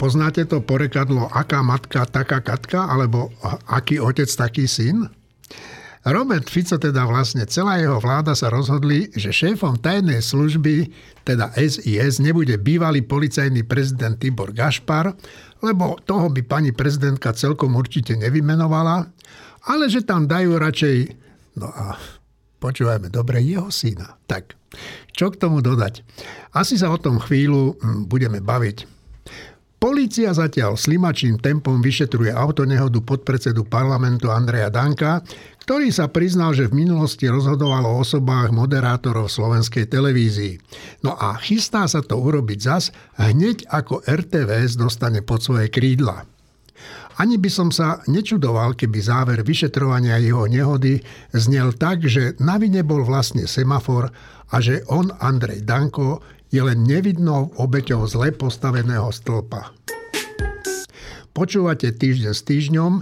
poznáte to porekadlo aká matka, taká katka, alebo aký otec, taký syn? Robert Fico, teda vlastne celá jeho vláda sa rozhodli, že šéfom tajnej služby, teda SIS, nebude bývalý policajný prezident Tibor Gašpar, lebo toho by pani prezidentka celkom určite nevymenovala, ale že tam dajú radšej, no a počúvajme dobre, jeho syna. Tak, čo k tomu dodať? Asi sa o tom chvíľu hm, budeme baviť. Polícia zatiaľ slimačným tempom vyšetruje autonehodu podpredsedu parlamentu Andreja Danka, ktorý sa priznal, že v minulosti rozhodoval o osobách moderátorov slovenskej televízii. No a chystá sa to urobiť zas hneď ako RTVS dostane pod svoje krídla. Ani by som sa nečudoval, keby záver vyšetrovania jeho nehody znel tak, že na vine bol vlastne semafor a že on, Andrej Danko, je len nevidnou obeťou zle postaveného stĺpa. Počúvate týždeň s týždňom,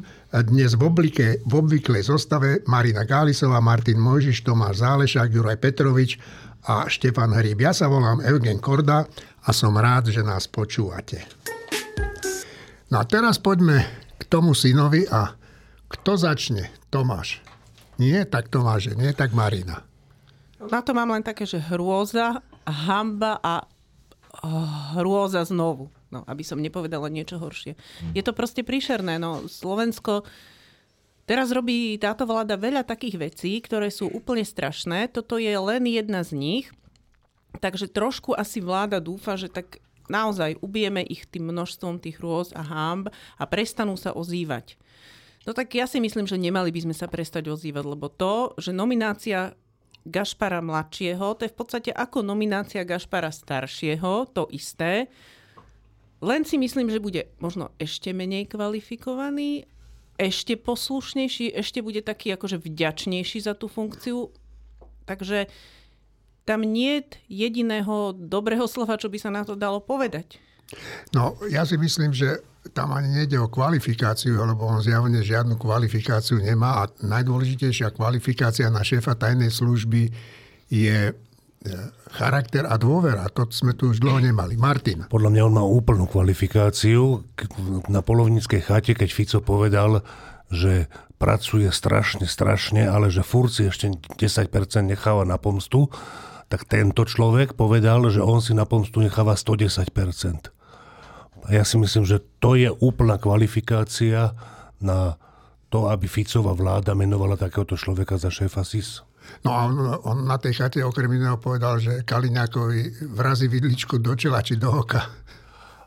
dnes v, oblike, v obvyklej zostave Marina Gálisová, Martin Mojžiš, Tomáš Zálešák, Juraj Petrovič a Štefan Hríb. Ja sa volám Eugen Korda a som rád, že nás počúvate. No a teraz poďme k tomu synovi a kto začne? Tomáš. Nie, tak Tomáš, nie, tak Marina. Na to mám len také, že hrôza hamba a hrôza znovu. No, aby som nepovedala niečo horšie. Je to proste príšerné. No, Slovensko teraz robí táto vláda veľa takých vecí, ktoré sú úplne strašné. Toto je len jedna z nich. Takže trošku asi vláda dúfa, že tak naozaj ubijeme ich tým množstvom tých rôz a hámb a prestanú sa ozývať. No tak ja si myslím, že nemali by sme sa prestať ozývať, lebo to, že nominácia Gašpara mladšieho, to je v podstate ako nominácia Gašpara staršieho, to isté. Len si myslím, že bude možno ešte menej kvalifikovaný, ešte poslušnejší, ešte bude taký akože vďačnejší za tú funkciu. Takže tam nie je jediného dobrého slova, čo by sa na to dalo povedať. No, ja si myslím, že tam ani nejde o kvalifikáciu, lebo on zjavne žiadnu kvalifikáciu nemá a najdôležitejšia kvalifikácia na šéfa tajnej služby je e, charakter a dôvera. To sme tu už dlho nemali. Martin. Podľa mňa on má úplnú kvalifikáciu. Na polovníckej chate, keď Fico povedal, že pracuje strašne, strašne, ale že furt si ešte 10% necháva na pomstu, tak tento človek povedal, že on si na pomstu necháva 110%. A ja si myslím, že to je úplná kvalifikácia na to, aby Ficová vláda menovala takéhoto človeka za šéfa SIS. No a on na tej chate okrem iného povedal, že Kaliňákovi vrazí vidličku do čela či do oka.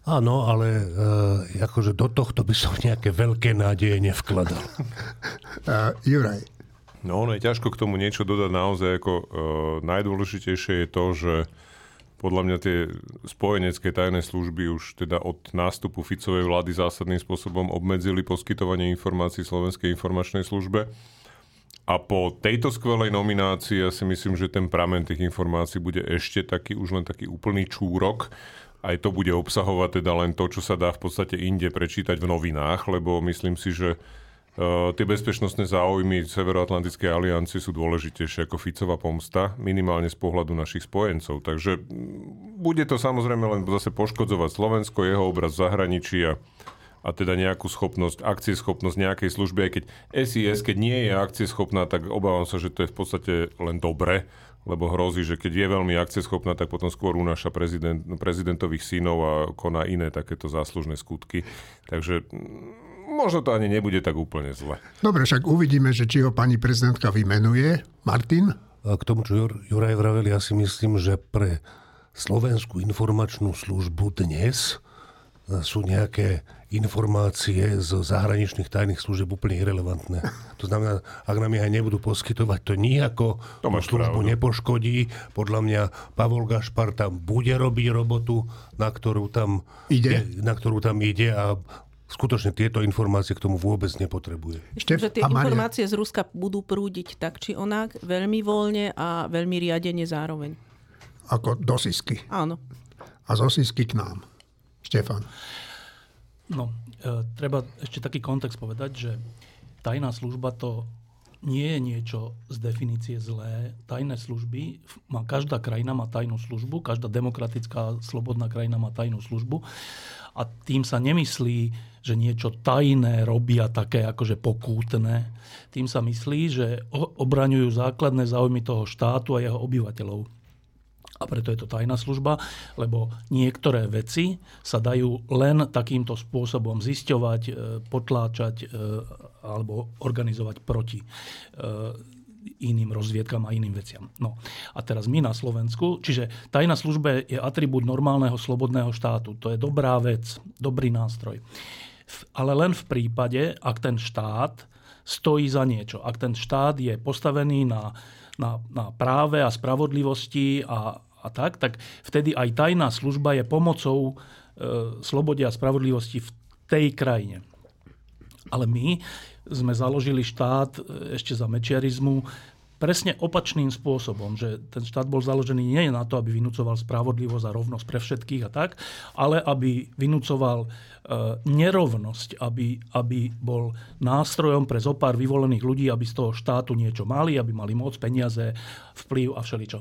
Áno, ale e, akože do tohto by som nejaké veľké nádeje nevkladal. uh, Juraj. No ono je ťažko k tomu niečo dodať naozaj. Ako, e, najdôležitejšie je to, že podľa mňa tie spojenecké tajné služby už teda od nástupu Ficovej vlády zásadným spôsobom obmedzili poskytovanie informácií Slovenskej informačnej službe. A po tejto skvelej nominácii ja si myslím, že ten pramen tých informácií bude ešte taký, už len taký úplný čúrok. Aj to bude obsahovať teda len to, čo sa dá v podstate inde prečítať v novinách, lebo myslím si, že Uh, tie bezpečnostné záujmy Severoatlantickej aliancie sú dôležitejšie ako Ficová pomsta, minimálne z pohľadu našich spojencov. Takže bude to samozrejme len zase poškodzovať Slovensko, jeho obraz v zahraničí a, a teda nejakú schopnosť, akcieschopnosť nejakej služby, aj keď SIS, keď nie je akcieschopná, tak obávam sa, že to je v podstate len dobre, lebo hrozí, že keď je veľmi akcieschopná, tak potom skôr unáša prezident, prezidentových synov a koná iné takéto záslužné skutky. Takže možno to ani nebude tak úplne zle. Dobre, však uvidíme, že či ho pani prezidentka vymenuje. Martin? K tomu, čo Juraj vravel, ja si myslím, že pre Slovenskú informačnú službu dnes sú nejaké informácie z zahraničných tajných služieb úplne irrelevantné. To znamená, ak nám ich aj nebudú poskytovať, to nijako to službu pravdu. nepoškodí. Podľa mňa Pavol Gašpar tam bude robiť robotu, na ktorú tam ide, na ktorú tam ide a skutočne tieto informácie k tomu vôbec nepotrebuje. Štef, že tie informácie z Ruska budú prúdiť tak či onak, veľmi voľne a veľmi riadene zároveň. Ako do Sisky. Áno. A zo Sisky k nám. Štefan. No, e, treba ešte taký kontext povedať, že tajná služba to nie je niečo z definície zlé. Tajné služby, má, každá krajina má tajnú službu, každá demokratická, slobodná krajina má tajnú službu a tým sa nemyslí, že niečo tajné robia také akože pokútne. Tým sa myslí, že obraňujú základné záujmy toho štátu a jeho obyvateľov a preto je to tajná služba, lebo niektoré veci sa dajú len takýmto spôsobom zisťovať, e, potláčať e, alebo organizovať proti e, iným rozviedkam a iným veciam. No a teraz my na Slovensku, čiže tajná služba je atribút normálneho slobodného štátu. To je dobrá vec, dobrý nástroj. Ale len v prípade, ak ten štát stojí za niečo. Ak ten štát je postavený na, na, na práve a spravodlivosti a, a tak, tak vtedy aj tajná služba je pomocou e, slobode a spravodlivosti v tej krajine. Ale my sme založili štát e, ešte za mečiarizmu presne opačným spôsobom, že ten štát bol založený nie na to, aby vynúcoval spravodlivosť a rovnosť pre všetkých a tak, ale aby vynúcoval e, nerovnosť, aby, aby bol nástrojom pre zopár vyvolených ľudí, aby z toho štátu niečo mali, aby mali moc, peniaze, vplyv a všeličo.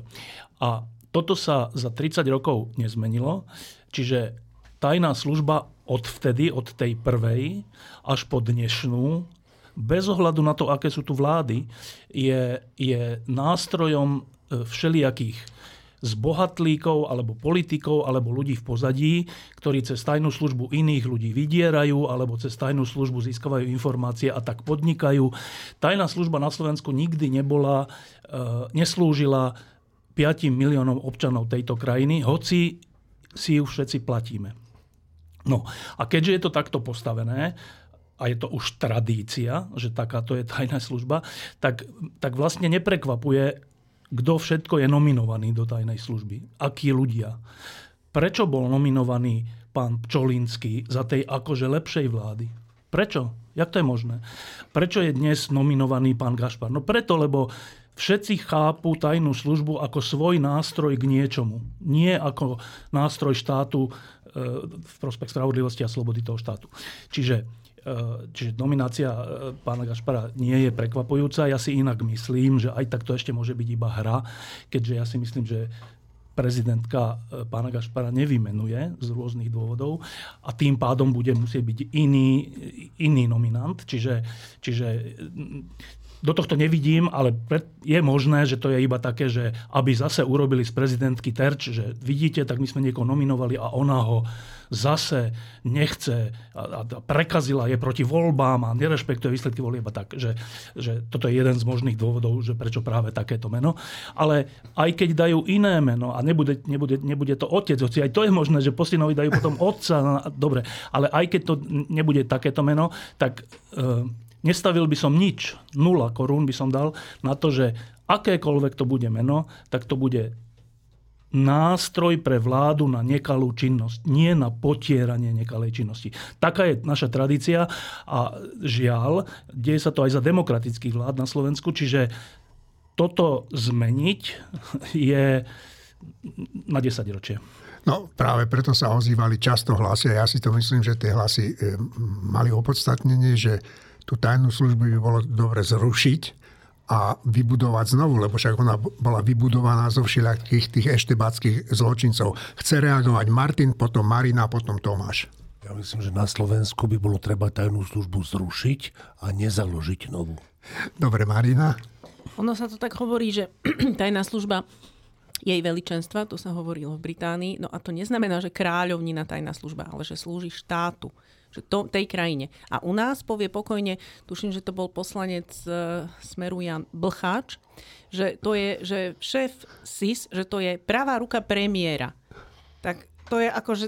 A toto sa za 30 rokov nezmenilo, čiže tajná služba od vtedy, od tej prvej až po dnešnú, bez ohľadu na to, aké sú tu vlády, je, je nástrojom e, všelijakých zbohatlíkov alebo politikov alebo ľudí v pozadí, ktorí cez tajnú službu iných ľudí vydierajú alebo cez tajnú službu získavajú informácie a tak podnikajú. Tajná služba na Slovensku nikdy nebola, e, neslúžila 5 miliónom občanov tejto krajiny, hoci si ju všetci platíme. No a keďže je to takto postavené, a je to už tradícia, že takáto je tajná služba, tak, tak vlastne neprekvapuje, kto všetko je nominovaný do tajnej služby. Akí ľudia. Prečo bol nominovaný pán Pčolinský za tej akože lepšej vlády? Prečo? Jak to je možné? Prečo je dnes nominovaný pán Gašpar? No preto, lebo Všetci chápu tajnú službu ako svoj nástroj k niečomu. Nie ako nástroj štátu e, v prospech spravodlivosti a slobody toho štátu. Čiže, čiže nominácia e, pána Gašpara nie je prekvapujúca. Ja si inak myslím, že aj tak to ešte môže byť iba hra, keďže ja si myslím, že prezidentka pána Gašpara nevymenuje z rôznych dôvodov a tým pádom bude musieť byť iný, iný nominant. Čiže, čiže do tohto nevidím, ale je možné, že to je iba také, že aby zase urobili z prezidentky terč, že vidíte, tak my sme niekoho nominovali a ona ho zase nechce a, prekazila, je proti voľbám a nerešpektuje výsledky volieb a tak. Že, že toto je jeden z možných dôvodov, že prečo práve takéto meno. Ale aj keď dajú iné meno a nebude, nebude, nebude to otec, hoci aj to je možné, že Postinovi dajú potom otca, dobre, ale aj keď to nebude takéto meno, tak e, Nestavil by som nič, nula korún by som dal na to, že akékoľvek to bude meno, tak to bude nástroj pre vládu na nekalú činnosť, nie na potieranie nekalej činnosti. Taká je naša tradícia a žiaľ, deje sa to aj za demokratických vlád na Slovensku, čiže toto zmeniť je na 10 ročie. No práve preto sa ozývali často hlasy a ja si to myslím, že tie hlasy eh, mali opodstatnenie, že tú tajnú službu by bolo dobre zrušiť a vybudovať znovu, lebo však ona bola vybudovaná zo všelijakých tých eštebáckých zločincov. Chce reagovať Martin, potom Marina, potom Tomáš. Ja myslím, že na Slovensku by bolo treba tajnú službu zrušiť a nezaložiť novú. Dobre, Marina? Ono sa to tak hovorí, že tajná služba jej veličenstva, to sa hovorilo v Británii, no a to neznamená, že kráľovnina tajná služba, ale že slúži štátu že to, tej krajine. A u nás povie pokojne, tuším, že to bol poslanec uh, Smeru Jan Blcháč, že to je, že šéf SIS, že to je pravá ruka premiéra. Tak to je ako, že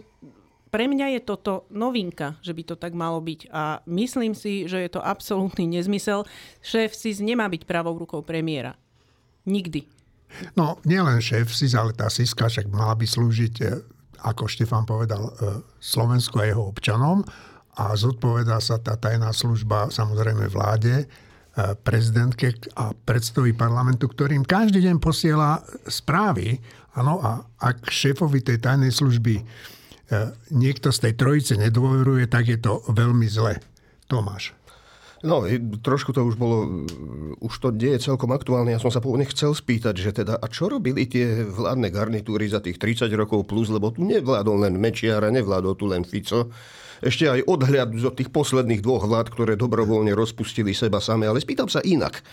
pre mňa je toto novinka, že by to tak malo byť. A myslím si, že je to absolútny nezmysel. Šéf SIS nemá byť pravou rukou premiéra. Nikdy. No, nielen šéf SIS, ale tá SISka však mala by slúžiť, e, ako Štefan povedal, e, Slovensku a jeho občanom a zodpovedá sa tá tajná služba samozrejme vláde, e, prezidentke a predstovi parlamentu, ktorým každý deň posiela správy. Ano, a ak šéfovi tej tajnej služby e, niekto z tej trojice nedôveruje, tak je to veľmi zle. Tomáš. No, trošku to už bolo, už to nie je celkom aktuálne. Ja som sa pôvodne chcel spýtať, že teda, a čo robili tie vládne garnitúry za tých 30 rokov plus, lebo tu nevládol len Mečiara, nevládol tu len Fico. Ešte aj odhľad zo tých posledných dvoch vlád, ktoré dobrovoľne rozpustili seba same. Ale spýtam sa inak.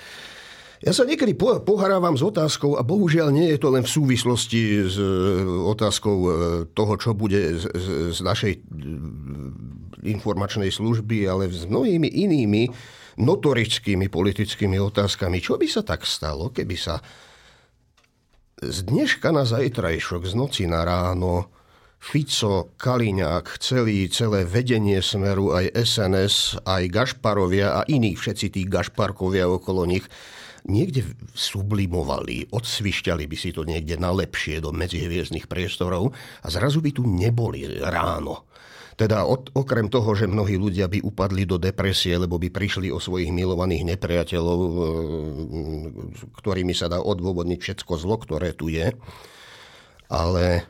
Ja sa niekedy pohrávam s otázkou, a bohužiaľ nie je to len v súvislosti s e, otázkou e, toho, čo bude z, z našej e, informačnej služby, ale s mnohými inými notorickými politickými otázkami. Čo by sa tak stalo, keby sa z dneška na zajtrajšok, z noci na ráno, Fico, Kaliňák, celý, celé vedenie Smeru, aj SNS, aj Gašparovia a iní všetci tí Gašparkovia okolo nich niekde sublimovali, odsvišťali by si to niekde na lepšie do medzihviezdnych priestorov a zrazu by tu neboli ráno. Teda od, okrem toho, že mnohí ľudia by upadli do depresie, lebo by prišli o svojich milovaných nepriateľov, e, ktorými sa dá odôvodniť všetko zlo, ktoré tu je. Ale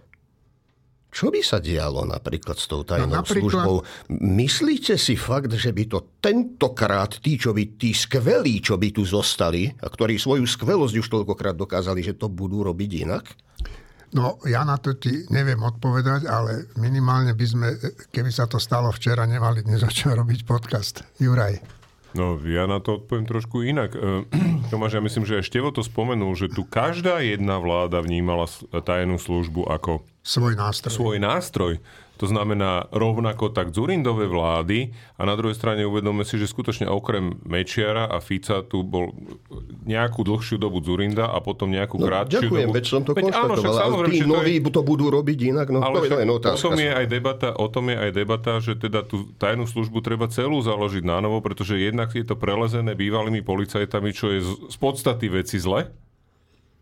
čo by sa dialo napríklad s tou tajnou no, napríklad... službou? Myslíte si fakt, že by to tentokrát tí, čo by, tí skvelí, čo by tu zostali, a ktorí svoju skvelosť už toľkokrát dokázali, že to budú robiť inak? No, ja na to ti neviem odpovedať, ale minimálne by sme, keby sa to stalo včera, nemali dnes robiť podcast. Juraj. No, ja na to odpoviem trošku inak. E, Tomáš, ja myslím, že aj Števo to spomenul, že tu každá jedna vláda vnímala tajnú službu ako svoj nástroj. Svoj nástroj. To znamená rovnako tak Zurindové vlády a na druhej strane uvedome si, že skutočne okrem Mečiara a Fica tu bol nejakú dlhšiu dobu Zurinda a potom nejakú no, krátšiu ďakujem, dobu. veď som to veď konštatoval, áno, ale tí noví to, je... to budú robiť inak, no ale to je len otázka. O tom je, aj debata, o tom je aj debata, že teda tú tajnú službu treba celú založiť na novo, pretože jednak je to prelezené bývalými policajtami, čo je z podstaty veci zle,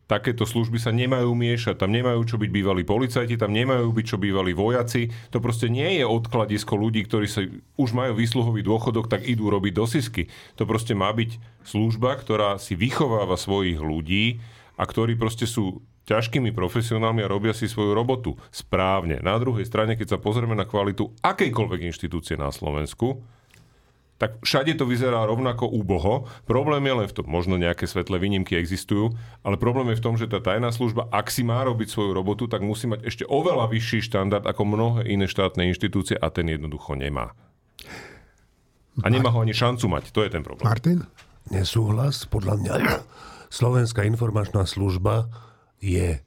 takéto služby sa nemajú miešať. Tam nemajú čo byť bývalí policajti, tam nemajú byť čo bývalí vojaci. To proste nie je odkladisko ľudí, ktorí sa už majú výsluhový dôchodok, tak idú robiť do sisky. To proste má byť služba, ktorá si vychováva svojich ľudí a ktorí proste sú ťažkými profesionálmi a robia si svoju robotu správne. Na druhej strane, keď sa pozrieme na kvalitu akejkoľvek inštitúcie na Slovensku, tak všade to vyzerá rovnako úboho. Problém je len v tom, možno nejaké svetlé výnimky existujú, ale problém je v tom, že tá tajná služba, ak si má robiť svoju robotu, tak musí mať ešte oveľa vyšší štandard ako mnohé iné štátne inštitúcie a ten jednoducho nemá. A nemá ho ani šancu mať, to je ten problém. Martin? Nesúhlas, podľa mňa Slovenská informačná služba je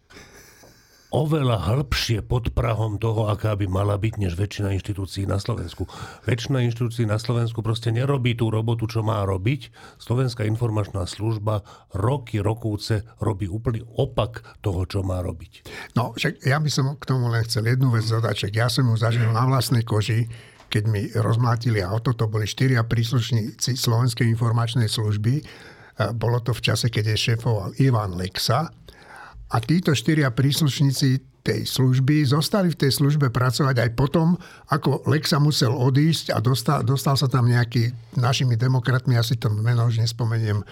oveľa hĺbšie pod prahom toho, aká by mala byť, než väčšina inštitúcií na Slovensku. Väčšina inštitúcií na Slovensku proste nerobí tú robotu, čo má robiť. Slovenská informačná služba roky, rokúce robí úplný opak toho, čo má robiť. No, však ja by som k tomu len chcel jednu vec dodať, však ja som ju zažil na vlastnej koži, keď mi rozmlátili auto, to boli štyria príslušníci Slovenskej informačnej služby. Bolo to v čase, keď je šéfoval Ivan Lexa a títo štyria príslušníci tej služby zostali v tej službe pracovať aj potom, ako Lexa musel odísť a dostal, dostal sa tam nejaký našimi demokratmi, asi to meno už nespomeniem, e,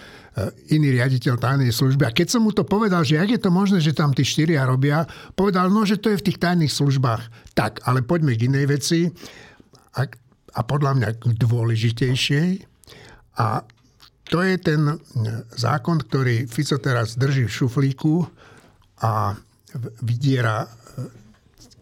iný riaditeľ tajnej služby. A keď som mu to povedal, že ak je to možné, že tam tí štyria robia, povedal, no, že to je v tých tajných službách. Tak, ale poďme k inej veci. A, a podľa mňa k dôležitejšej. A to je ten zákon, ktorý Fico teraz drží v šuflíku, a vydiera e,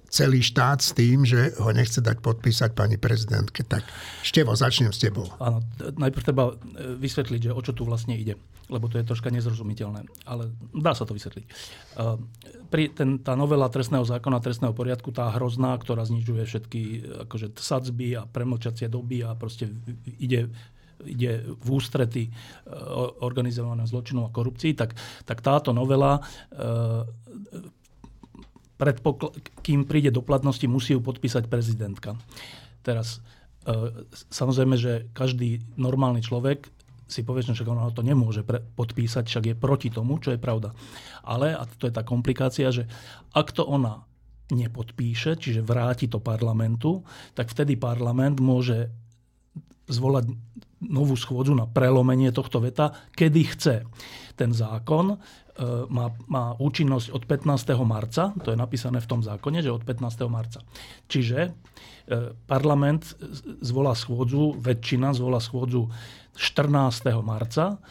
celý štát s tým, že ho nechce dať podpísať pani prezidentke. Tak Števo, začnem s tebou. Áno, najprv treba e, vysvetliť, že o čo tu vlastne ide, lebo to je troška nezrozumiteľné, ale dá sa to vysvetliť. E, pri ten, tá novela trestného zákona, trestného poriadku, tá hrozná, ktorá znižuje všetky akože, sadzby a premlčacie doby a proste ide ide v ústrety e, organizovaného zločinu a korupcii, tak, tak táto novela e, predpokl- kým príde do platnosti, musí ju podpísať prezidentka. Teraz, e, samozrejme, že každý normálny človek si povie, že ona to nemôže pre- podpísať, však je proti tomu, čo je pravda. Ale, a to je tá komplikácia, že ak to ona nepodpíše, čiže vráti to parlamentu, tak vtedy parlament môže zvolať novú schôdzu na prelomenie tohto veta, kedy chce. ten zákon e, má, má účinnosť od 15. marca, to je napísané v tom zákone, že od 15. marca. Čiže e, parlament zvolá schôdzu, väčšina zvolá schôdzu 14. marca,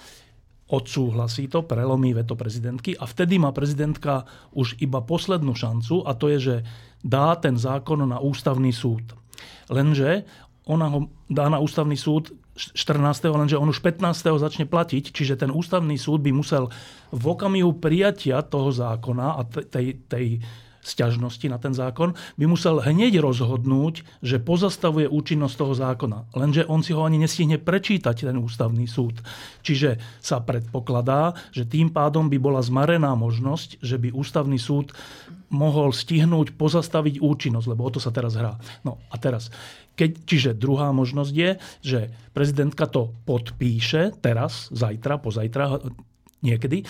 odsúhlasí to, prelomí veto prezidentky a vtedy má prezidentka už iba poslednú šancu a to je, že dá ten zákon na ústavný súd. Lenže ona ho dá na ústavný súd 14. lenže on už 15. začne platiť, čiže ten ústavný súd by musel v okamihu prijatia toho zákona a tej, tej sťažnosti na ten zákon, by musel hneď rozhodnúť, že pozastavuje účinnosť toho zákona. Lenže on si ho ani nestihne prečítať, ten ústavný súd. Čiže sa predpokladá, že tým pádom by bola zmarená možnosť, že by ústavný súd mohol stihnúť pozastaviť účinnosť, lebo o to sa teraz hrá. No a teraz, keď, čiže druhá možnosť je, že prezidentka to podpíše teraz, zajtra, pozajtra, niekedy,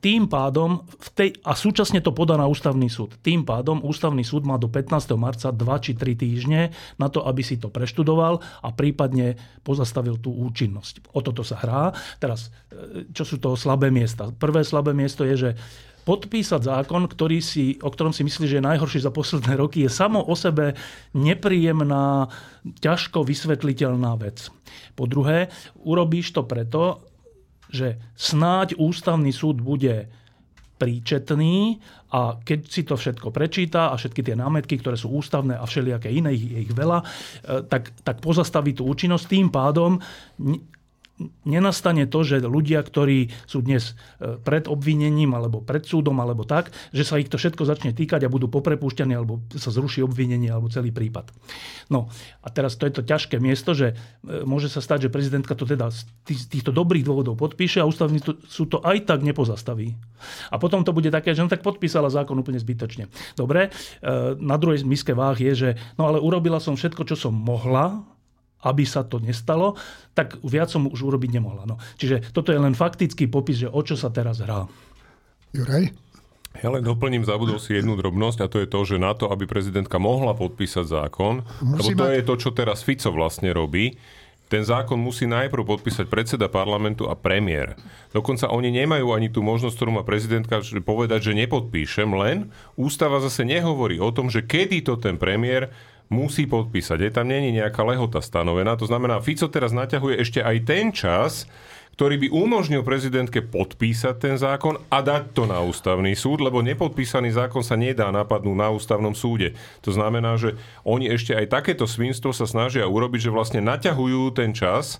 tým pádom, v tej, a súčasne to podá na ústavný súd. Tým pádom ústavný súd má do 15. marca 2 či 3 týždne na to, aby si to preštudoval a prípadne pozastavil tú účinnosť. O toto sa hrá. Teraz, e, čo sú to slabé miesta? Prvé slabé miesto je, že podpísať zákon, ktorý si, o ktorom si myslí, že je najhorší za posledné roky, je samo o sebe nepríjemná, ťažko vysvetliteľná vec. Po druhé, urobíš to preto, že snáď ústavný súd bude príčetný a keď si to všetko prečíta a všetky tie námetky, ktoré sú ústavné a všelijaké iné, je ich veľa, e, tak, tak pozastaví tú účinnosť. Tým pádom nenastane to, že ľudia, ktorí sú dnes e, pred obvinením alebo pred súdom alebo tak, že sa ich to všetko začne týkať a budú poprepúšťaní alebo sa zruší obvinenie alebo celý prípad. No a teraz to je to ťažké miesto, že e, môže sa stať, že prezidentka to teda z týchto dobrých dôvodov podpíše a ústavný súd to aj tak nepozastaví. A potom to bude také, že on tak podpísala zákon úplne zbytočne. Dobre, e, na druhej miske váh je, že no ale urobila som všetko, čo som mohla, aby sa to nestalo, tak viac som už urobiť nemohla. No. Čiže toto je len faktický popis, že o čo sa teraz hrá. Juraj? Ja len doplním, zabudol si jednu drobnosť a to je to, že na to, aby prezidentka mohla podpísať zákon, Musí lebo to mať... je to, čo teraz Fico vlastne robí, ten zákon musí najprv podpísať predseda parlamentu a premiér. Dokonca oni nemajú ani tú možnosť, ktorú má prezidentka, povedať, že nepodpíšem, len ústava zase nehovorí o tom, že kedy to ten premiér musí podpísať. Je tam není nejaká lehota stanovená. To znamená, Fico teraz naťahuje ešte aj ten čas, ktorý by umožnil prezidentke podpísať ten zákon a dať to na ústavný súd, lebo nepodpísaný zákon sa nedá napadnúť na ústavnom súde. To znamená, že oni ešte aj takéto svinstvo sa snažia urobiť, že vlastne naťahujú ten čas,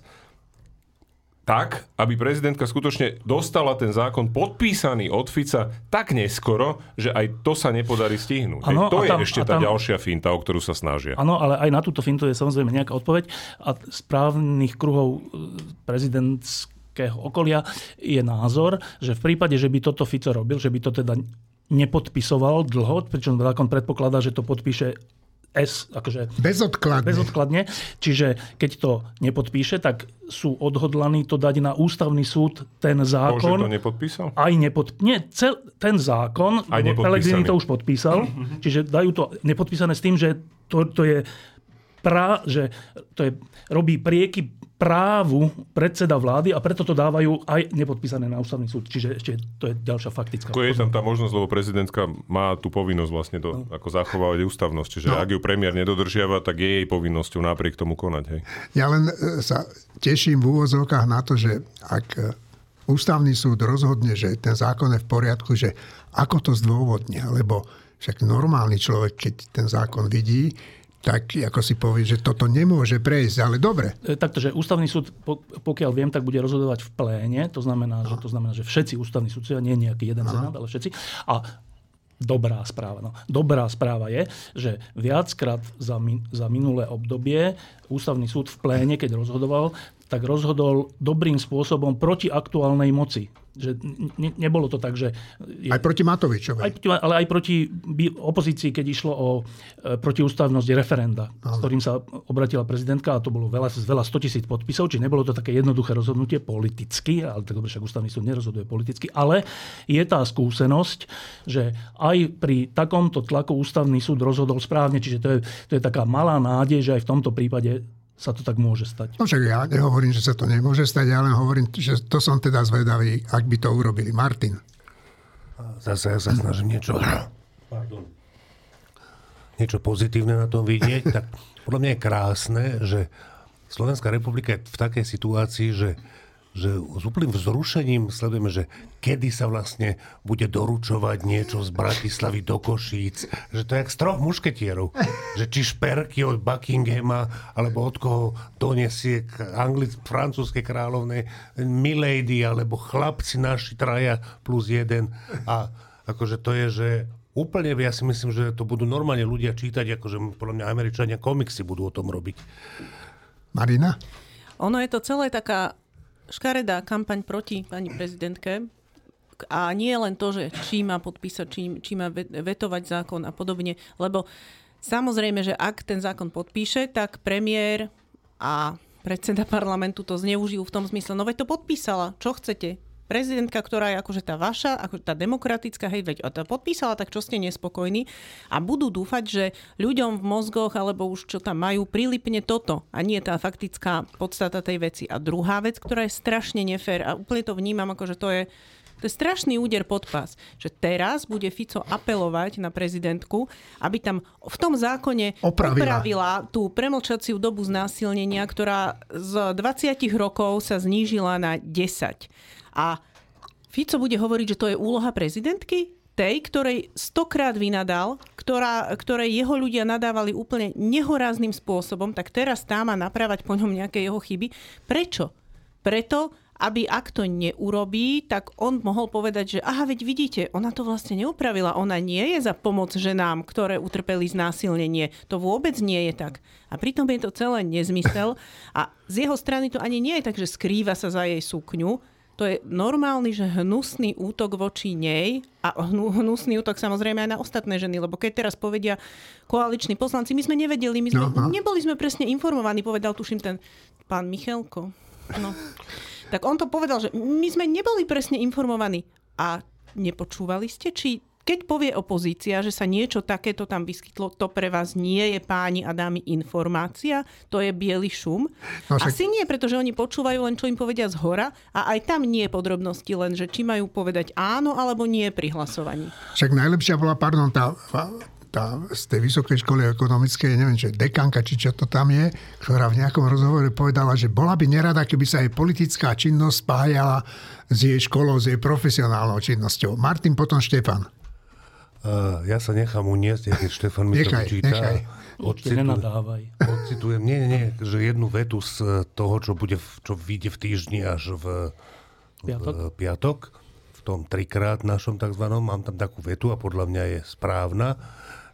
tak, aby prezidentka skutočne dostala ten zákon podpísaný od Fica tak neskoro, že aj to sa nepodarí stihnúť. Ano, to je tam, ešte tá tam, ďalšia finta, o ktorú sa snažia. Áno, ale aj na túto fintu je samozrejme nejaká odpoveď a správnych kruhov e, prezidentského okolia je názor, že v prípade, že by toto Fico robil, že by to teda nepodpisoval dlho, pričom zákon predpokladá, že to podpíše S, akože... Bezodkladne. Bezodkladne. Čiže keď to nepodpíše, tak sú odhodlaní to dať na ústavný súd ten zákon. Bože, to nepodpísal? Aj nepod... Nie, cel, ten zákon, aj Pelegrini to už podpísal, čiže dajú to nepodpísané s tým, že to, to je pra, že to je, robí prieky právu predseda vlády a preto to dávajú aj nepodpísané na ústavný súd. Čiže ešte to je ďalšia faktická. Ako je tam tá možnosť, lebo prezidentka má tú povinnosť vlastne to, no. ako zachovávať ústavnosť. Čiže no. ak ju premiér nedodržiava, tak je jej povinnosťou napriek tomu konať. Hej. Ja len e, sa teším v úvozovkách na to, že ak e, ústavný súd rozhodne, že ten zákon je v poriadku, že ako to zdôvodnia, lebo však normálny človek, keď ten zákon vidí, tak ako si povie, že toto nemôže prejsť, ale dobre. E, takto, že ústavný súd, pokiaľ viem, tak bude rozhodovať v pléne, to znamená, že, to znamená, že všetci ústavní súdcia, nie nejaký jeden senát, ale všetci. A dobrá správa. No. Dobrá správa je, že viackrát za, min, za minulé obdobie ústavný súd v pléne, keď rozhodoval, tak rozhodol dobrým spôsobom proti aktuálnej moci. Že ne, nebolo to tak, že... Je, aj proti Matovičovej. Aj, ale aj proti opozícii, keď išlo o e, protiústavnosť referenda, ale. s ktorým sa obratila prezidentka, a to bolo veľa, veľa 100 tisíc podpisov, či nebolo to také jednoduché rozhodnutie politicky, ale tak však ústavný súd nerozhoduje politicky, ale je tá skúsenosť, že aj pri takomto tlaku ústavný súd rozhodol správne, čiže to je, to je taká malá nádej, že aj v tomto prípade sa to tak môže stať. No však ja nehovorím, že sa to nemôže stať, ja len hovorím, že to som teda zvedavý, ak by to urobili. Martin. Zase ja sa snažím niečo... Pardon. Niečo pozitívne na tom vidieť, tak podľa mňa je krásne, že Slovenská republika je v takej situácii, že že s úplným vzrušením sledujeme, že kedy sa vlastne bude doručovať niečo z Bratislavy do Košíc. Že to je jak z troch mušketierov. Že či šperky od Buckinghama, alebo od koho donesie anglic, francúzske kráľovné Milady, alebo chlapci naši traja plus jeden. A akože to je, že úplne, ja si myslím, že to budú normálne ľudia čítať, akože podľa mňa Američania komiksy budú o tom robiť. Marina? Ono je to celé taká škaredá kampaň proti pani prezidentke. A nie len to, že či má podpísať, či, či má vetovať zákon a podobne, lebo samozrejme, že ak ten zákon podpíše, tak premiér a predseda parlamentu to zneužijú v tom zmysle, no veď to podpísala, čo chcete? Prezidentka, ktorá je akože tá vaša, ako tá demokratická, hej, veď to podpísala, tak čo ste nespokojní a budú dúfať, že ľuďom v mozgoch alebo už čo tam majú, prilipne toto a nie tá faktická podstata tej veci. A druhá vec, ktorá je strašne nefér a úplne to vnímam ako, že to je to je strašný úder pod pás, že teraz bude Fico apelovať na prezidentku, aby tam v tom zákone opravila, opravila tú premlčaciu dobu znásilnenia, ktorá z 20 rokov sa znížila na 10. A Fico bude hovoriť, že to je úloha prezidentky? tej, ktorej stokrát vynadal, ktorá, ktorej jeho ľudia nadávali úplne nehorázným spôsobom, tak teraz tá má napravať po ňom nejaké jeho chyby. Prečo? Preto, aby ak to neurobí, tak on mohol povedať, že aha, veď vidíte, ona to vlastne neupravila. Ona nie je za pomoc ženám, ktoré utrpeli znásilnenie. To vôbec nie je tak. A pritom je to celé nezmysel. A z jeho strany to ani nie je tak, že skrýva sa za jej sukňu, to je normálny, že hnusný útok voči nej a hnusný útok samozrejme aj na ostatné ženy, lebo keď teraz povedia koaliční poslanci, my sme nevedeli, my sme, no, neboli sme presne informovaní, povedal tuším ten pán Michalko. No. Tak on to povedal, že my sme neboli presne informovaní. A nepočúvali ste, či keď povie opozícia, že sa niečo takéto tam vyskytlo, to pre vás nie je páni a dámy informácia, to je biely šum. No, však... Asi nie, pretože oni počúvajú len, čo im povedia z hora a aj tam nie je podrobnosti, len, že či majú povedať áno alebo nie pri hlasovaní. Však najlepšia bola, pardon, tá tá, z tej vysokej školy ekonomickej, neviem, čo dekanka, či čo to tam je, ktorá v nejakom rozhovore povedala, že bola by nerada, keby sa jej politická činnosť spájala s jej školou, s jej profesionálnou činnosťou. Martin, potom Štefan. Uh, ja sa nechám uniesť, keď Štefan mi nechaj, to vyčíta. Nechaj. Odcitujem, odcitujem, nie, nie, že jednu vetu z toho, čo, bude, čo vyjde v týždni až v, piatok. v piatok, v tom trikrát našom takzvanom, mám tam takú vetu a podľa mňa je správna,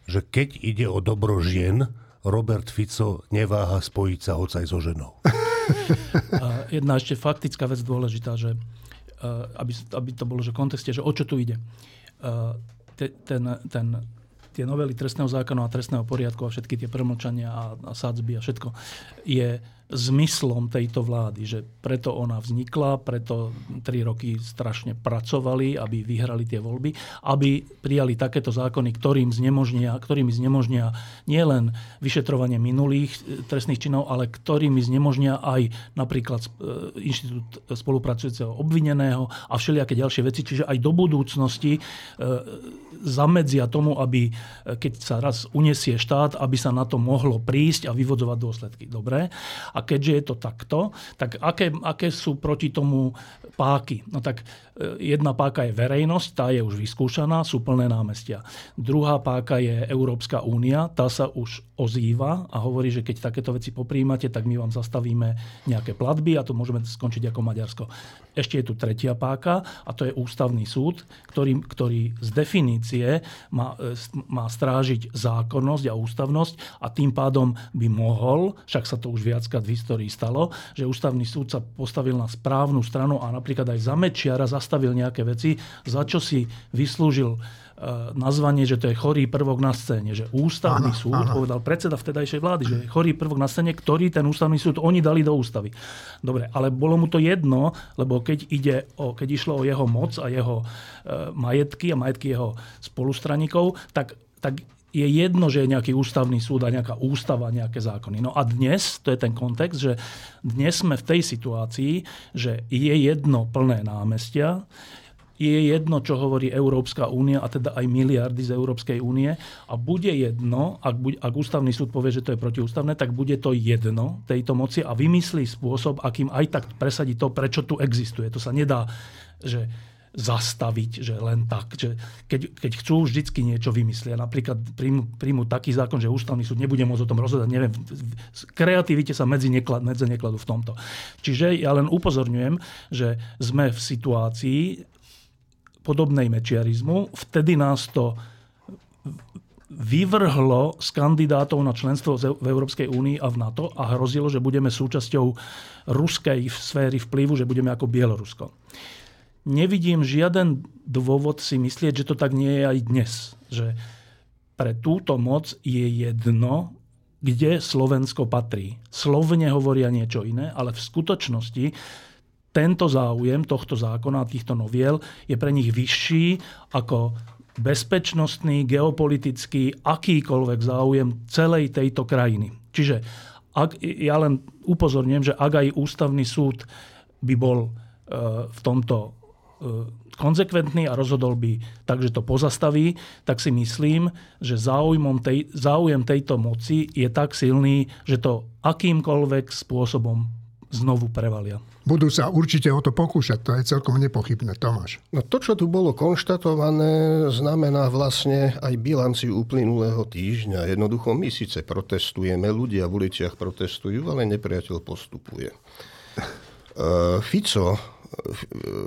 že keď ide o dobro žien, Robert Fico neváha spojiť sa hocaj so ženou. A jedna ešte faktická vec dôležitá, že aby, aby to bolo že v kontexte, že o čo tu ide te, ten, ten, tie novely trestného zákona a trestného poriadku a všetky tie premlčania a, a sadzby a všetko je zmyslom tejto vlády, že preto ona vznikla, preto tri roky strašne pracovali, aby vyhrali tie voľby, aby prijali takéto zákony, ktorým znemožnia, ktorými znemožnia nielen vyšetrovanie minulých e, trestných činov, ale ktorými znemožnia aj napríklad e, inštitút spolupracujúceho obvineného a všelijaké ďalšie veci. Čiže aj do budúcnosti e, zamedzia tomu, aby keď sa raz unesie štát, aby sa na to mohlo prísť a vyvodzovať dôsledky. Dobre. A keďže je to takto, tak aké, aké sú proti tomu páky? No tak e, jedna páka je verejnosť, tá je už vyskúšaná, sú plné námestia. Druhá páka je Európska únia, tá sa už ozýva a hovorí, že keď takéto veci popríjmate, tak my vám zastavíme nejaké platby a to môžeme skončiť ako Maďarsko. Ešte je tu tretia páka a to je ústavný súd, ktorý, ktorý z definície má, e, má strážiť zákonnosť a ústavnosť a tým pádom by mohol, však sa to už viackrát v histórii stalo, že ústavný súd sa postavil na správnu stranu a napríklad aj za Mečiara zastavil nejaké veci, za čo si vyslúžil nazvanie, že to je chorý prvok na scéne. Že ústavný áno, súd, áno. povedal predseda vtedajšej vlády, že je chorý prvok na scéne, ktorý ten ústavný súd oni dali do ústavy. Dobre, ale bolo mu to jedno, lebo keď, ide o, keď išlo o jeho moc a jeho e, majetky a majetky jeho spolustraníkov, tak tak je jedno, že je nejaký ústavný súd a nejaká ústava, nejaké zákony. No a dnes, to je ten kontext, že dnes sme v tej situácii, že je jedno plné námestia, je jedno, čo hovorí Európska únia a teda aj miliardy z Európskej únie a bude jedno, ak, buď, ak ústavný súd povie, že to je protiústavné, tak bude to jedno tejto moci a vymyslí spôsob, akým aj tak presadí to, prečo tu existuje. To sa nedá, že zastaviť, že len tak. Že keď, keď chcú, vždycky niečo vymyslia. Napríklad príjmu, príjmu taký zákon, že ústavný súd nebude môcť o tom rozhodať. Neviem, kreativite sa medzi, neklad, medzi nekladu v tomto. Čiže ja len upozorňujem, že sme v situácii podobnej mečiarizmu. Vtedy nás to vyvrhlo z kandidátov na členstvo v Európskej únii a v NATO a hrozilo, že budeme súčasťou ruskej sféry vplyvu, že budeme ako Bielorusko nevidím žiaden dôvod si myslieť, že to tak nie je aj dnes. Že pre túto moc je jedno, kde Slovensko patrí. Slovne hovoria niečo iné, ale v skutočnosti tento záujem tohto zákona a týchto noviel je pre nich vyšší ako bezpečnostný, geopolitický, akýkoľvek záujem celej tejto krajiny. Čiže ak, ja len upozorňujem, že ak aj ústavný súd by bol e, v tomto E, konzekventný a rozhodol by tak, že to pozastaví, tak si myslím, že záujmom tej, záujem tejto moci je tak silný, že to akýmkoľvek spôsobom znovu prevalia. Budú sa určite o to pokúšať, to je celkom nepochybné. Tomáš. No to, čo tu bolo konštatované, znamená vlastne aj bilanciu uplynulého týždňa. Jednoducho my síce protestujeme, ľudia v uliciach protestujú, ale nepriateľ postupuje. Uh, Fico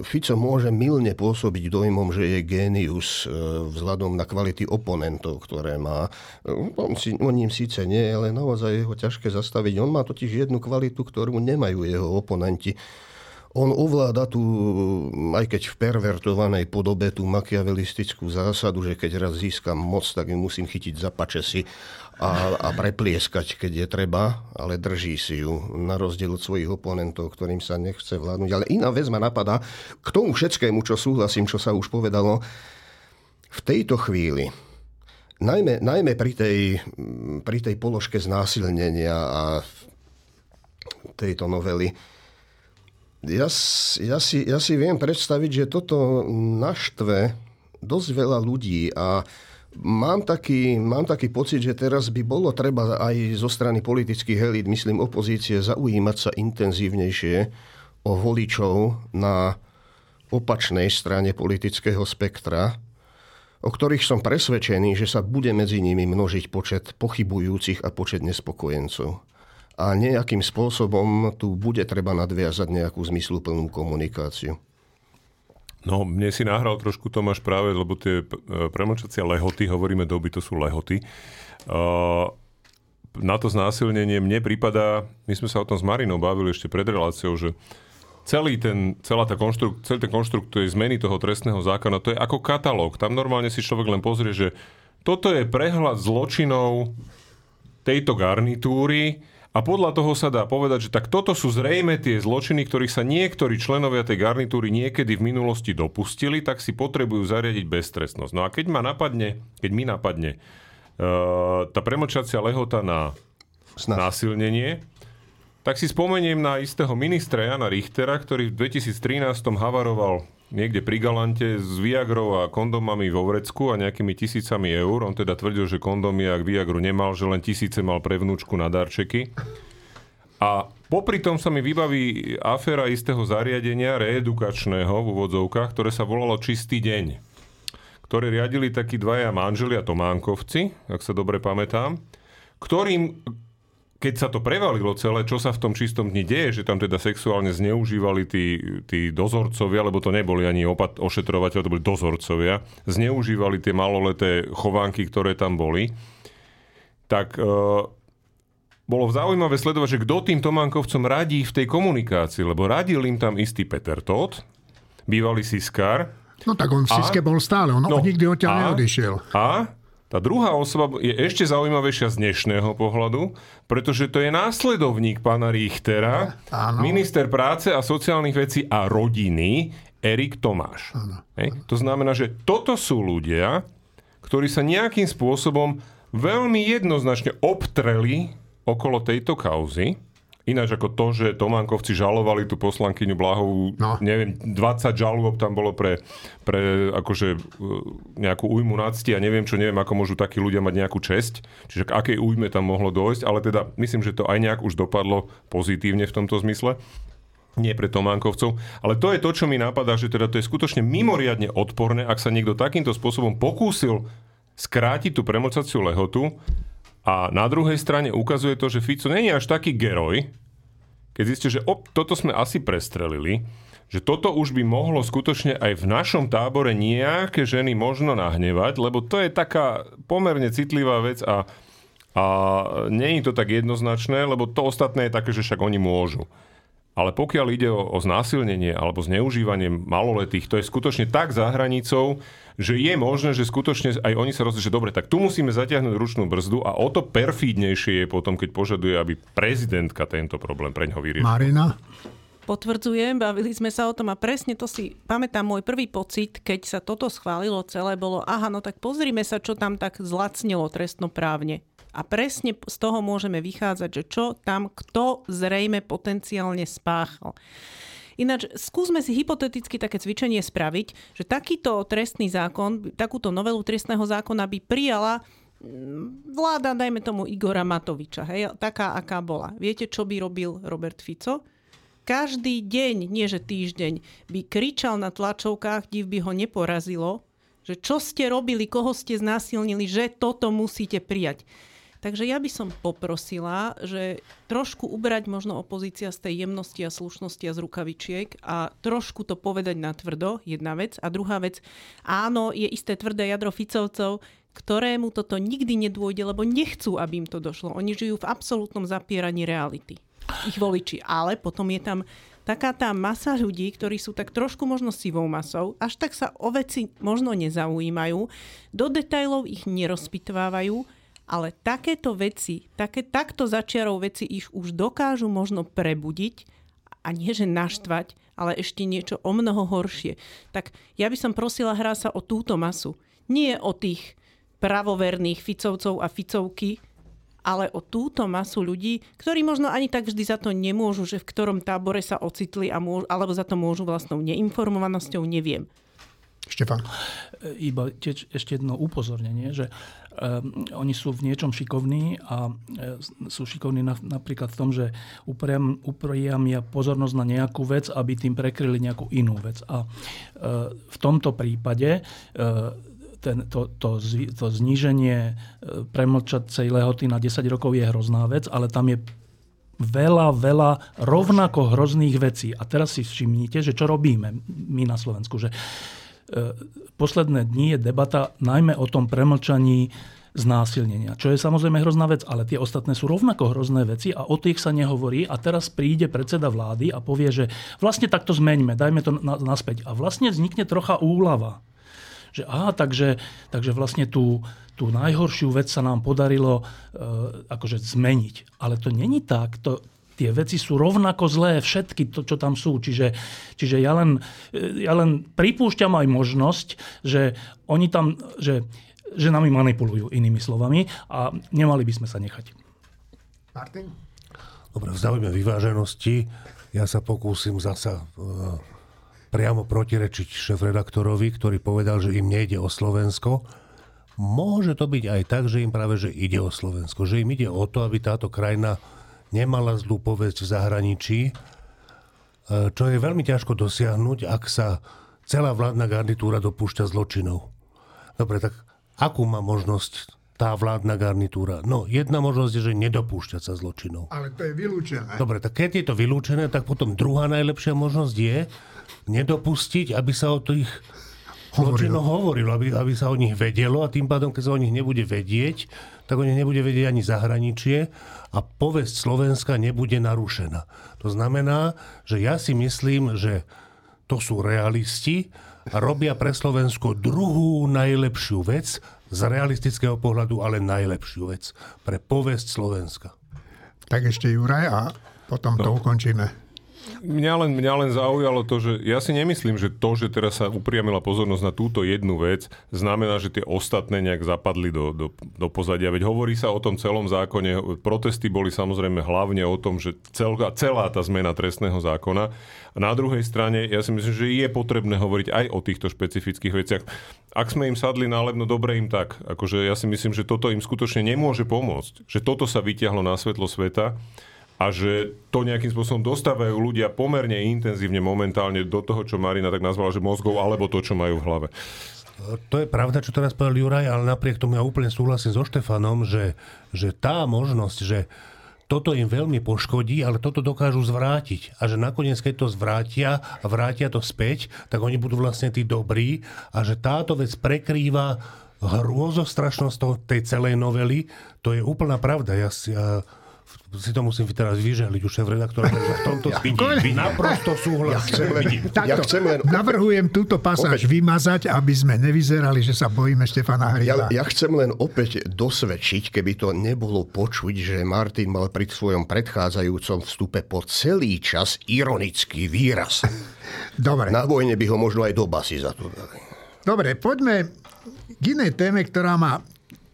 Fico môže milne pôsobiť dojmom, že je génius e, vzhľadom na kvality oponentov, ktoré má. On, si, on ním síce nie, ale naozaj je ho ťažké zastaviť. On má totiž jednu kvalitu, ktorú nemajú jeho oponenti. On ovláda tu, aj keď v pervertovanej podobe, tú makiavelistickú zásadu, že keď raz získam moc, tak ju musím chytiť za pačesy a, a preplieskať, keď je treba, ale drží si ju, na rozdiel od svojich oponentov, ktorým sa nechce vládnuť. Ale iná vec ma napadá, k tomu všetkému, čo súhlasím, čo sa už povedalo, v tejto chvíli, najmä, najmä pri, tej, pri tej položke znásilnenia a tejto novely, ja, ja, si, ja si viem predstaviť, že toto naštve dosť veľa ľudí a Mám taký, mám taký pocit, že teraz by bolo treba aj zo strany politických elít, myslím opozície, zaujímať sa intenzívnejšie o voličov na opačnej strane politického spektra, o ktorých som presvedčený, že sa bude medzi nimi množiť počet pochybujúcich a počet nespokojencov. A nejakým spôsobom tu bude treba nadviazať nejakú zmysluplnú komunikáciu. No, mne si nahral trošku Tomáš práve, lebo tie e, premlčacia lehoty, hovoríme doby, to sú lehoty. Na to znásilnenie mne prípada, my sme sa o tom s Marinou bavili ešte pred reláciou, že celý ten, celá tá konštrukt, celý ten konštrukt tej zmeny toho trestného zákona, to je ako katalóg. Tam normálne si človek len pozrie, že toto je prehľad zločinov tejto garnitúry, a podľa toho sa dá povedať, že tak toto sú zrejme tie zločiny, ktorých sa niektorí členovia tej garnitúry niekedy v minulosti dopustili, tak si potrebujú zariadiť beztrestnosť. No a keď ma napadne, keď mi napadne uh, tá premlčacia lehota na Snad. násilnenie, tak si spomeniem na istého ministra Jana Richtera, ktorý v 2013 havaroval niekde pri Galante s Viagrou a kondomami vo vrecku a nejakými tisícami eur. On teda tvrdil, že kondomy ak Viagru nemal, že len tisíce mal pre vnúčku na darčeky. A popri tom sa mi vybaví aféra istého zariadenia reedukačného v úvodzovkách, ktoré sa volalo Čistý deň, ktoré riadili takí dvaja manželia Tománkovci, ak sa dobre pamätám, ktorým keď sa to prevalilo celé, čo sa v tom čistom dni deje, že tam teda sexuálne zneužívali tí, tí dozorcovia, lebo to neboli ani opat- ošetrovateľ, to boli dozorcovia, zneužívali tie maloleté chovánky, ktoré tam boli, tak e, bolo zaujímavé sledovať, že kto tým Tománkovcom radí v tej komunikácii, lebo radil im tam istý Peter Todt, bývalý Siskar. No tak on v Siske a, bol stále, on no, nikdy odtiaľ neodišiel. A tá druhá osoba je ešte zaujímavejšia z dnešného pohľadu, pretože to je následovník pána Richtera, Áno. minister práce a sociálnych vecí a rodiny, Erik Tomáš. Áno. To znamená, že toto sú ľudia, ktorí sa nejakým spôsobom veľmi jednoznačne obtreli okolo tejto kauzy. Ináč ako to, že Tománkovci žalovali tú poslankyňu Blahovú, no. neviem, 20 žalôb tam bolo pre, pre akože e, nejakú újmu nácti a neviem čo, neviem, ako môžu takí ľudia mať nejakú česť. Čiže k akej újme tam mohlo dojsť, ale teda myslím, že to aj nejak už dopadlo pozitívne v tomto zmysle nie pre Tománkovcov. Ale to je to, čo mi napadá, že teda to je skutočne mimoriadne odporné, ak sa niekto takýmto spôsobom pokúsil skrátiť tú premocaciu lehotu a na druhej strane ukazuje to, že Fico není až taký geroj, keď zistíte, že op, toto sme asi prestrelili, že toto už by mohlo skutočne aj v našom tábore nejaké ženy možno nahnevať, lebo to je taká pomerne citlivá vec a, a nie je to tak jednoznačné, lebo to ostatné je také, že však oni môžu. Ale pokiaľ ide o, o znásilnenie alebo zneužívanie maloletých, to je skutočne tak za hranicou, že je možné, že skutočne aj oni sa rozhodli, že dobre, tak tu musíme zatiahnuť ručnú brzdu a o to perfídnejšie je potom, keď požaduje, aby prezidentka tento problém pre ňoho vyriešila. Marina? Potvrdzujem, bavili sme sa o tom a presne to si pamätám, môj prvý pocit, keď sa toto schválilo celé, bolo, aha, no tak pozrime sa, čo tam tak zlacnilo trestnoprávne. A presne z toho môžeme vychádzať, že čo tam kto zrejme potenciálne spáchal. Ináč skúsme si hypoteticky také cvičenie spraviť, že takýto trestný zákon, takúto novelu trestného zákona by prijala mm, vláda, dajme tomu Igora Matoviča, hej, taká, aká bola. Viete, čo by robil Robert Fico? Každý deň, nie že týždeň, by kričal na tlačovkách, div by ho neporazilo, že čo ste robili, koho ste znásilnili, že toto musíte prijať. Takže ja by som poprosila, že trošku ubrať možno opozícia z tej jemnosti a slušnosti a z rukavičiek a trošku to povedať na tvrdo, jedna vec. A druhá vec, áno, je isté tvrdé jadro Ficovcov, ktorému toto nikdy nedôjde, lebo nechcú, aby im to došlo. Oni žijú v absolútnom zapieraní reality. Ich voliči. Ale potom je tam taká tá masa ľudí, ktorí sú tak trošku možno sivou masou, až tak sa o veci možno nezaujímajú, do detajlov ich nerozpitvávajú, ale takéto veci, také, takto začiarov veci ich už dokážu možno prebudiť a nie že naštvať, ale ešte niečo o mnoho horšie. Tak ja by som prosila, hrá sa o túto masu. Nie o tých pravoverných Ficovcov a Ficovky, ale o túto masu ľudí, ktorí možno ani tak vždy za to nemôžu, že v ktorom tábore sa ocitli, a môžu, alebo za to môžu vlastnou neinformovanosťou, neviem. Štefan. Iba tiež ešte jedno upozornenie, že um, oni sú v niečom šikovní a e, sú šikovní na, napríklad v tom, že upriam, upriamia pozornosť na nejakú vec, aby tým prekryli nejakú inú vec. A e, v tomto prípade e, ten, to, to, to zníženie premlčacej lehoty na 10 rokov je hrozná vec, ale tam je veľa, veľa rovnako hrozných vecí. A teraz si všimnite, že čo robíme my na Slovensku. Že posledné dni je debata najmä o tom premlčaní znásilnenia. Čo je samozrejme hrozná vec, ale tie ostatné sú rovnako hrozné veci a o tých sa nehovorí a teraz príde predseda vlády a povie, že vlastne takto zmeňme, dajme to na, naspäť. A vlastne vznikne trocha úlava. Že aha, takže, takže vlastne tú, tú najhoršiu vec sa nám podarilo e, akože zmeniť. Ale to není tak. To, tie veci sú rovnako zlé, všetky to, čo tam sú. Čiže, čiže ja, len, ja len pripúšťam aj možnosť, že oni tam, že, že nami manipulujú inými slovami a nemali by sme sa nechať. Martin? Dobre, v záujme vyváženosti ja sa pokúsim zasa e, priamo protirečiť šéf-redaktorovi, ktorý povedal, že im nejde o Slovensko. Môže to byť aj tak, že im práve že ide o Slovensko, že im ide o to, aby táto krajina nemala zlú povesť v zahraničí, e, čo je veľmi ťažko dosiahnuť, ak sa celá vládna garnitúra dopúšťa zločinov. Dobre, tak akú má možnosť tá vládna garnitúra? No, jedna možnosť je, že nedopúšťať sa zločinov. Ale to je vylúčené. Dobre, tak keď je to vylúčené, tak potom druhá najlepšia možnosť je nedopustiť, aby sa o tých zločinoch hovorilo, aby, aby sa o nich vedelo a tým pádom, keď sa o nich nebude vedieť, tak o nich nebude vedieť ani zahraničie a povesť Slovenska nebude narušená. To znamená, že ja si myslím, že to sú realisti a robia pre Slovensko druhú najlepšiu vec, z realistického pohľadu, ale najlepšiu vec pre povesť Slovenska. Tak ešte Juraj a potom to ukončíme. Mňa len, mňa len zaujalo to, že ja si nemyslím, že to, že teraz sa upriamila pozornosť na túto jednu vec, znamená, že tie ostatné nejak zapadli do, do, do pozadia. Veď hovorí sa o tom celom zákone. Protesty boli samozrejme hlavne o tom, že celá, celá tá zmena trestného zákona. A na druhej strane, ja si myslím, že je potrebné hovoriť aj o týchto špecifických veciach. Ak sme im sadli na lebno, dobre im tak. Akože ja si myslím, že toto im skutočne nemôže pomôcť. Že toto sa vyťahlo na svetlo sveta a že to nejakým spôsobom dostávajú ľudia pomerne intenzívne momentálne do toho, čo Marina tak nazvala, že mozgov, alebo to, čo majú v hlave. To je pravda, čo teraz povedal Juraj, ale napriek tomu ja úplne súhlasím so Štefanom, že, že tá možnosť, že toto im veľmi poškodí, ale toto dokážu zvrátiť. A že nakoniec, keď to zvrátia a vrátia to späť, tak oni budú vlastne tí dobrí a že táto vec prekrýva hrôzostrašnosť tej celej novely. To je úplná pravda. Ja, ja si to musím teraz vyželiť už šéf-redaktora, v tomto ja, vidí, naprosto súhlasím. Ja chcem len, Takto, ja chcem len... Navrhujem túto pasáž opäť, vymazať, aby sme nevyzerali, že sa bojíme Štefana Hryla. Ja, ja chcem len opäť dosvedčiť, keby to nebolo počuť, že Martin mal pri svojom predchádzajúcom vstupe po celý čas ironický výraz. Dobre. Na vojne by ho možno aj do basy za to dali. Dobre, poďme k inej téme, ktorá má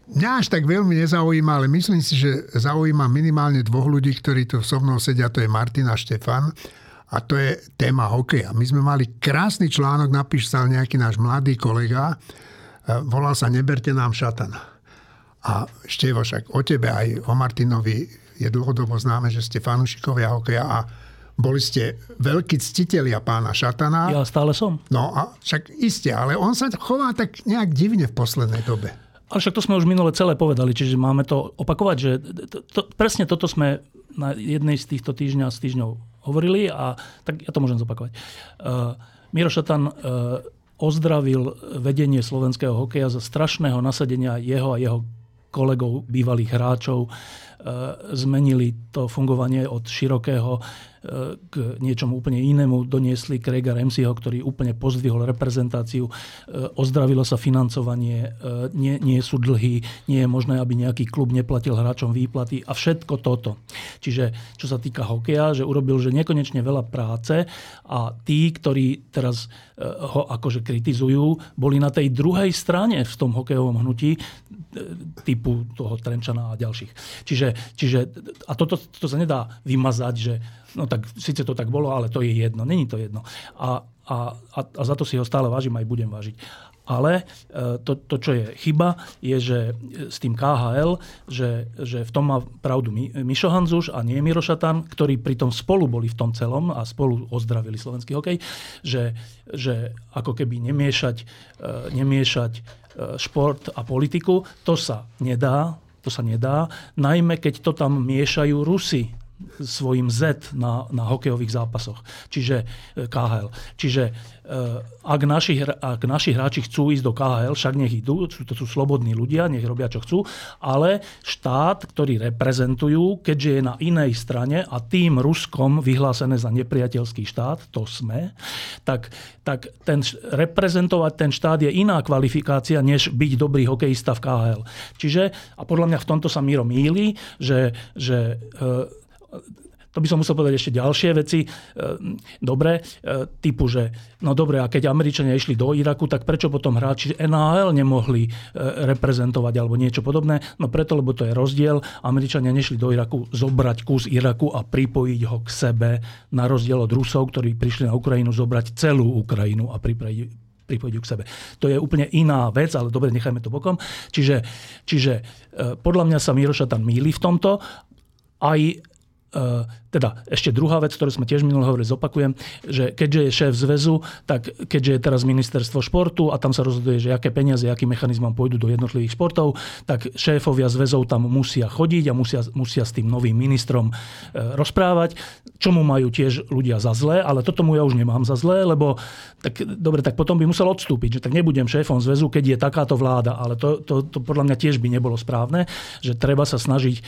Mňa až tak veľmi nezaujíma, ale myslím si, že zaujíma minimálne dvoch ľudí, ktorí tu so mnou sedia, to je Martin a Štefan. A to je téma hokeja. My sme mali krásny článok, napísal nejaký náš mladý kolega, e, volal sa Neberte nám šatana. A Števo, však o tebe aj o Martinovi je dlhodobo známe, že ste fanúšikovia hokeja a boli ste veľkí ctitelia pána Šatana. Ja stále som. No a však iste, ale on sa chová tak nejak divne v poslednej dobe. Ale však to sme už minule celé povedali, čiže máme to opakovať, že to, to, presne toto sme na jednej z týchto týždňa z týždňov hovorili a tak ja to môžem zopakovať. Uh, Miro Šatan uh, ozdravil vedenie slovenského hokeja za strašného nasadenia jeho a jeho kolegov, bývalých hráčov. Uh, zmenili to fungovanie od širokého k niečomu úplne inému. Doniesli Craiga Ramseyho, ktorý úplne pozdvihol reprezentáciu. E, ozdravilo sa financovanie, e, nie, nie sú dlhy, nie je možné, aby nejaký klub neplatil hráčom výplaty a všetko toto. Čiže čo sa týka hokeja, že urobil že nekonečne veľa práce a tí, ktorí teraz e, ho akože kritizujú, boli na tej druhej strane v tom hokejovom hnutí typu toho Trenčana a ďalších. Čiže, čiže a toto to sa nedá vymazať, že no tak síce to tak bolo, ale to je jedno. Není to jedno. A, a, a, a za to si ho stále vážim, aj budem vážiť. Ale e, to, to, čo je chyba, je, že s tým KHL, že, že v tom má pravdu Mišo Hanzuš a nie Miro Šatan, ktorí pritom spolu boli v tom celom a spolu ozdravili slovenský hokej, že, že ako keby nemiešať, e, nemiešať e, šport a politiku, to sa nedá, to sa nedá, najmä keď to tam miešajú Rusy svojim Z na, na hokejových zápasoch, čiže e, KHL. Čiže e, ak naši, ak naši hráči chcú ísť do KHL, však nech idú, to sú slobodní ľudia, nech robia čo chcú, ale štát, ktorý reprezentujú, keďže je na inej strane a tým Ruskom vyhlásené za nepriateľský štát, to sme, tak, tak ten, reprezentovať ten štát je iná kvalifikácia, než byť dobrý hokejista v KHL. Čiže, a podľa mňa v tomto sa Miro míli, že, že e, to by som musel povedať ešte ďalšie veci. E, dobre, e, typu, že no dobre, a keď Američania išli do Iraku, tak prečo potom hráči NHL nemohli e, reprezentovať alebo niečo podobné? No preto, lebo to je rozdiel. Američania nešli do Iraku zobrať kus Iraku a pripojiť ho k sebe, na rozdiel od Rusov, ktorí prišli na Ukrajinu zobrať celú Ukrajinu a pripojiť pripojiť k sebe. To je úplne iná vec, ale dobre, nechajme to bokom. Čiže, čiže podľa mňa sa Miroša tam míli v tomto. Aj 呃 teda ešte druhá vec, ktorú sme tiež minulé hovorili, zopakujem, že keďže je šéf zväzu, tak keďže je teraz ministerstvo športu a tam sa rozhoduje, že aké peniaze, akým mechanizmom pôjdu do jednotlivých športov, tak šéfovia zväzov tam musia chodiť a musia, musia s tým novým ministrom eh, rozprávať, čomu majú tiež ľudia za zlé, ale toto mu ja už nemám za zlé, lebo tak, dobre, tak potom by musel odstúpiť, že tak nebudem šéfom zväzu, keď je takáto vláda, ale to, to, to podľa mňa tiež by nebolo správne, že treba sa snažiť, eh,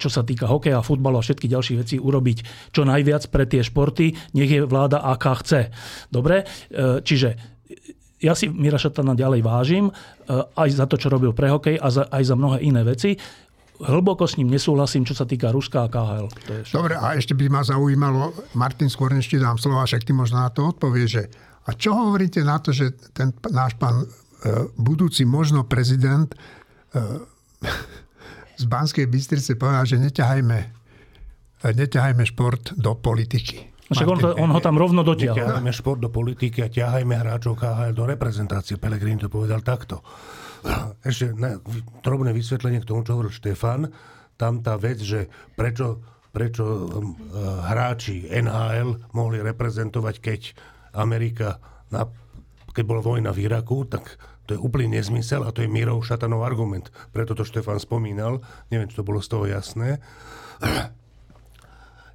čo sa týka hokeja, futbalu a všetkých ďalších vecí urobiť čo najviac pre tie športy, nech je vláda aká chce. Dobre, e, čiže ja si Mira Šatana ďalej vážim, e, aj za to, čo robil pre hokej a za, aj za mnohé iné veci. hlboko s ním nesúhlasím, čo sa týka Ruska a KHL. To je Dobre, a ešte by ma zaujímalo, Martin, skôr než ti dám slova, však ty možno na to odpovieš, že a čo hovoríte na to, že ten náš pán e, budúci možno prezident e, z Banskej Bystrice povedal, že neťahajme, neťahajme šport do politiky. Však on, on ho tam rovno dotiahol. Ťahajme šport do politiky a ťahajme hráčov KHL do reprezentácie. Pelegrini to povedal takto. Ešte na, drobné vysvetlenie k tomu, čo hovoril Štefan. Tam tá vec, že prečo, prečo um, hráči NHL mohli reprezentovať, keď Amerika, na, keď bola vojna v Iraku, tak to je úplný nezmysel a to je Mirov Šatanov argument. Preto to Štefan spomínal. Neviem, či to bolo z toho jasné.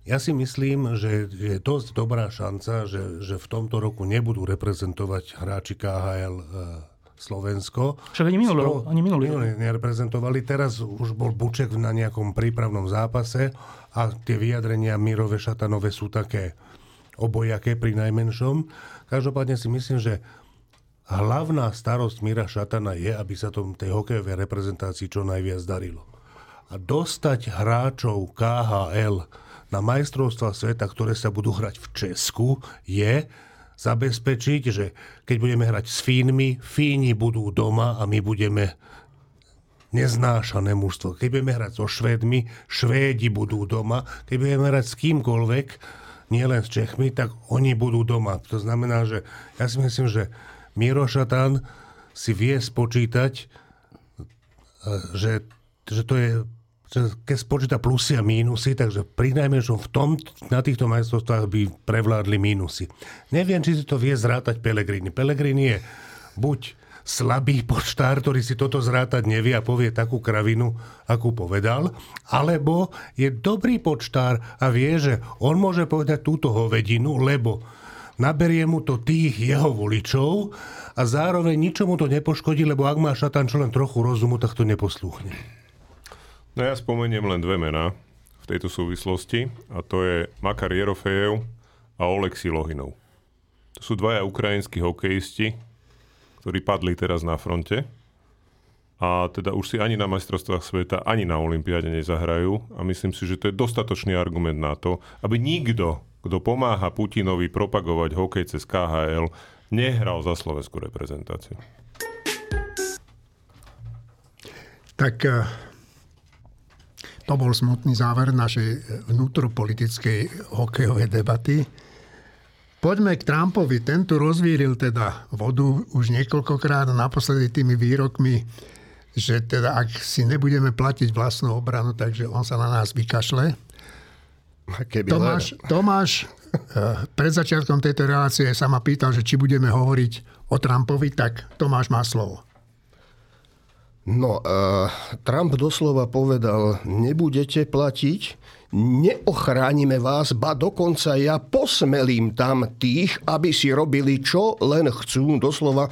Ja si myslím, že je dosť dobrá šanca, že, že v tomto roku nebudú reprezentovať hráči KHL e, Slovensko. Však ani minulý rok. Ani minulý rok. nereprezentovali. Teraz už bol Buček na nejakom prípravnom zápase a tie vyjadrenia Mirove Šatanové sú také obojaké pri najmenšom. Každopádne si myslím, že hlavná starosť Mira Šatana je, aby sa tom tej hokejovej reprezentácii čo najviac darilo. A dostať hráčov KHL na majstrovstva sveta, ktoré sa budú hrať v Česku, je zabezpečiť, že keď budeme hrať s Fínmi, Fíni budú doma a my budeme neznášané mužstvo. Keď budeme hrať so Švédmi, Švédi budú doma. Keď budeme hrať s kýmkoľvek, nielen s Čechmi, tak oni budú doma. To znamená, že ja si myslím, že Miro Šatan si vie spočítať, e, že, že to je keď spočíta plusy a mínusy, takže pri najmenšom v tom, na týchto majstrovstvách by prevládli mínusy. Neviem, či si to vie zrátať Pelegrini. Pelegrini je buď slabý poštár, ktorý si toto zrátať nevie a povie takú kravinu, akú povedal, alebo je dobrý počtár a vie, že on môže povedať túto hovedinu, lebo naberie mu to tých jeho voličov a zároveň ničomu to nepoškodí, lebo ak má šatan čo len trochu rozumu, tak to neposlúchne. No ja spomeniem len dve mená v tejto súvislosti a to je Makar Jerofejev a Oleksi Lohinov. To sú dvaja ukrajinskí hokejisti, ktorí padli teraz na fronte a teda už si ani na majstrovstvách sveta, ani na Olympiáde nezahrajú a myslím si, že to je dostatočný argument na to, aby nikto, kto pomáha Putinovi propagovať hokej cez KHL, nehral za slovenskú reprezentáciu. Tak eh, to bol smutný záver našej vnútropolitickej hokejovej debaty. Poďme k Trumpovi. Ten tu rozvíril teda vodu už niekoľkokrát, naposledy tými výrokmi, že teda ak si nebudeme platiť vlastnú obranu, takže on sa na nás vykašle. Keby Tomáš, Tomáš eh, pred začiatkom tejto relácie sa ma pýtal, že či budeme hovoriť o Trumpovi, tak Tomáš má slovo. No, uh, Trump doslova povedal, nebudete platiť, neochránime vás, ba dokonca ja posmelím tam tých, aby si robili čo len chcú, doslova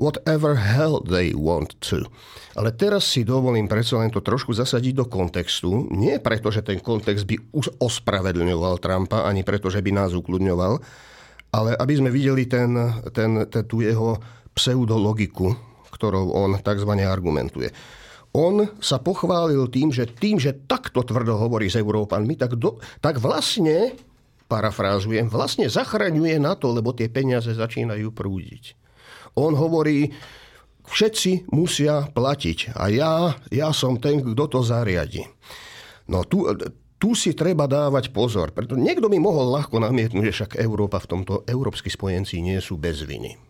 whatever hell they want to. Ale teraz si dovolím predsa len to trošku zasadiť do kontextu. Nie preto, že ten kontext by ospravedlňoval Trumpa, ani preto, že by nás ukludňoval, ale aby sme videli ten, ten, ten, tú jeho pseudologiku, ktorou on tzv. argumentuje. On sa pochválil tým, že tým, že takto tvrdo hovorí s Európanmi, tak, do, tak vlastne, parafrázujem, vlastne zachraňuje na to, lebo tie peniaze začínajú prúdiť. On hovorí, všetci musia platiť a ja, ja som ten, kto to zariadi. No tu, tu si treba dávať pozor, preto niekto by mohol ľahko namietnúť, že však Európa v tomto, európsky spojenci nie sú bez viny.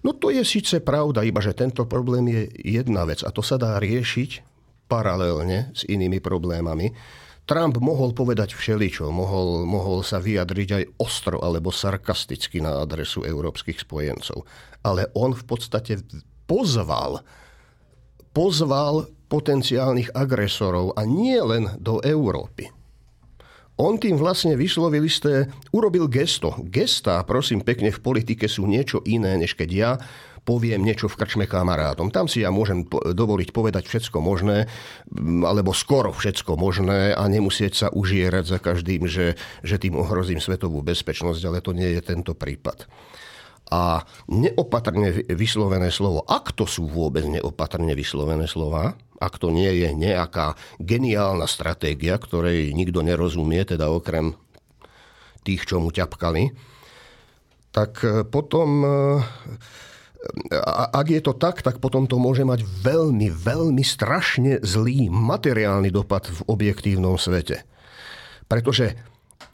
No to je síce pravda, iba že tento problém je jedna vec a to sa dá riešiť paralelne s inými problémami. Trump mohol povedať všeličo, mohol, mohol sa vyjadriť aj ostro alebo sarkasticky na adresu európskych spojencov. Ale on v podstate pozval, pozval potenciálnych agresorov a nie len do Európy on tým vlastne vyslovil isté, urobil gesto. Gestá, prosím pekne, v politike sú niečo iné, než keď ja poviem niečo v krčme kamarátom. Tam si ja môžem dovoliť povedať všetko možné, alebo skoro všetko možné a nemusieť sa užierať za každým, že, že tým ohrozím svetovú bezpečnosť, ale to nie je tento prípad. A neopatrne vyslovené slovo, ak to sú vôbec neopatrne vyslovené slova, ak to nie je nejaká geniálna stratégia, ktorej nikto nerozumie, teda okrem tých, čo mu ťapkali, tak e, potom, e, ak je to tak, tak potom to môže mať veľmi, veľmi strašne zlý materiálny dopad v objektívnom svete. Pretože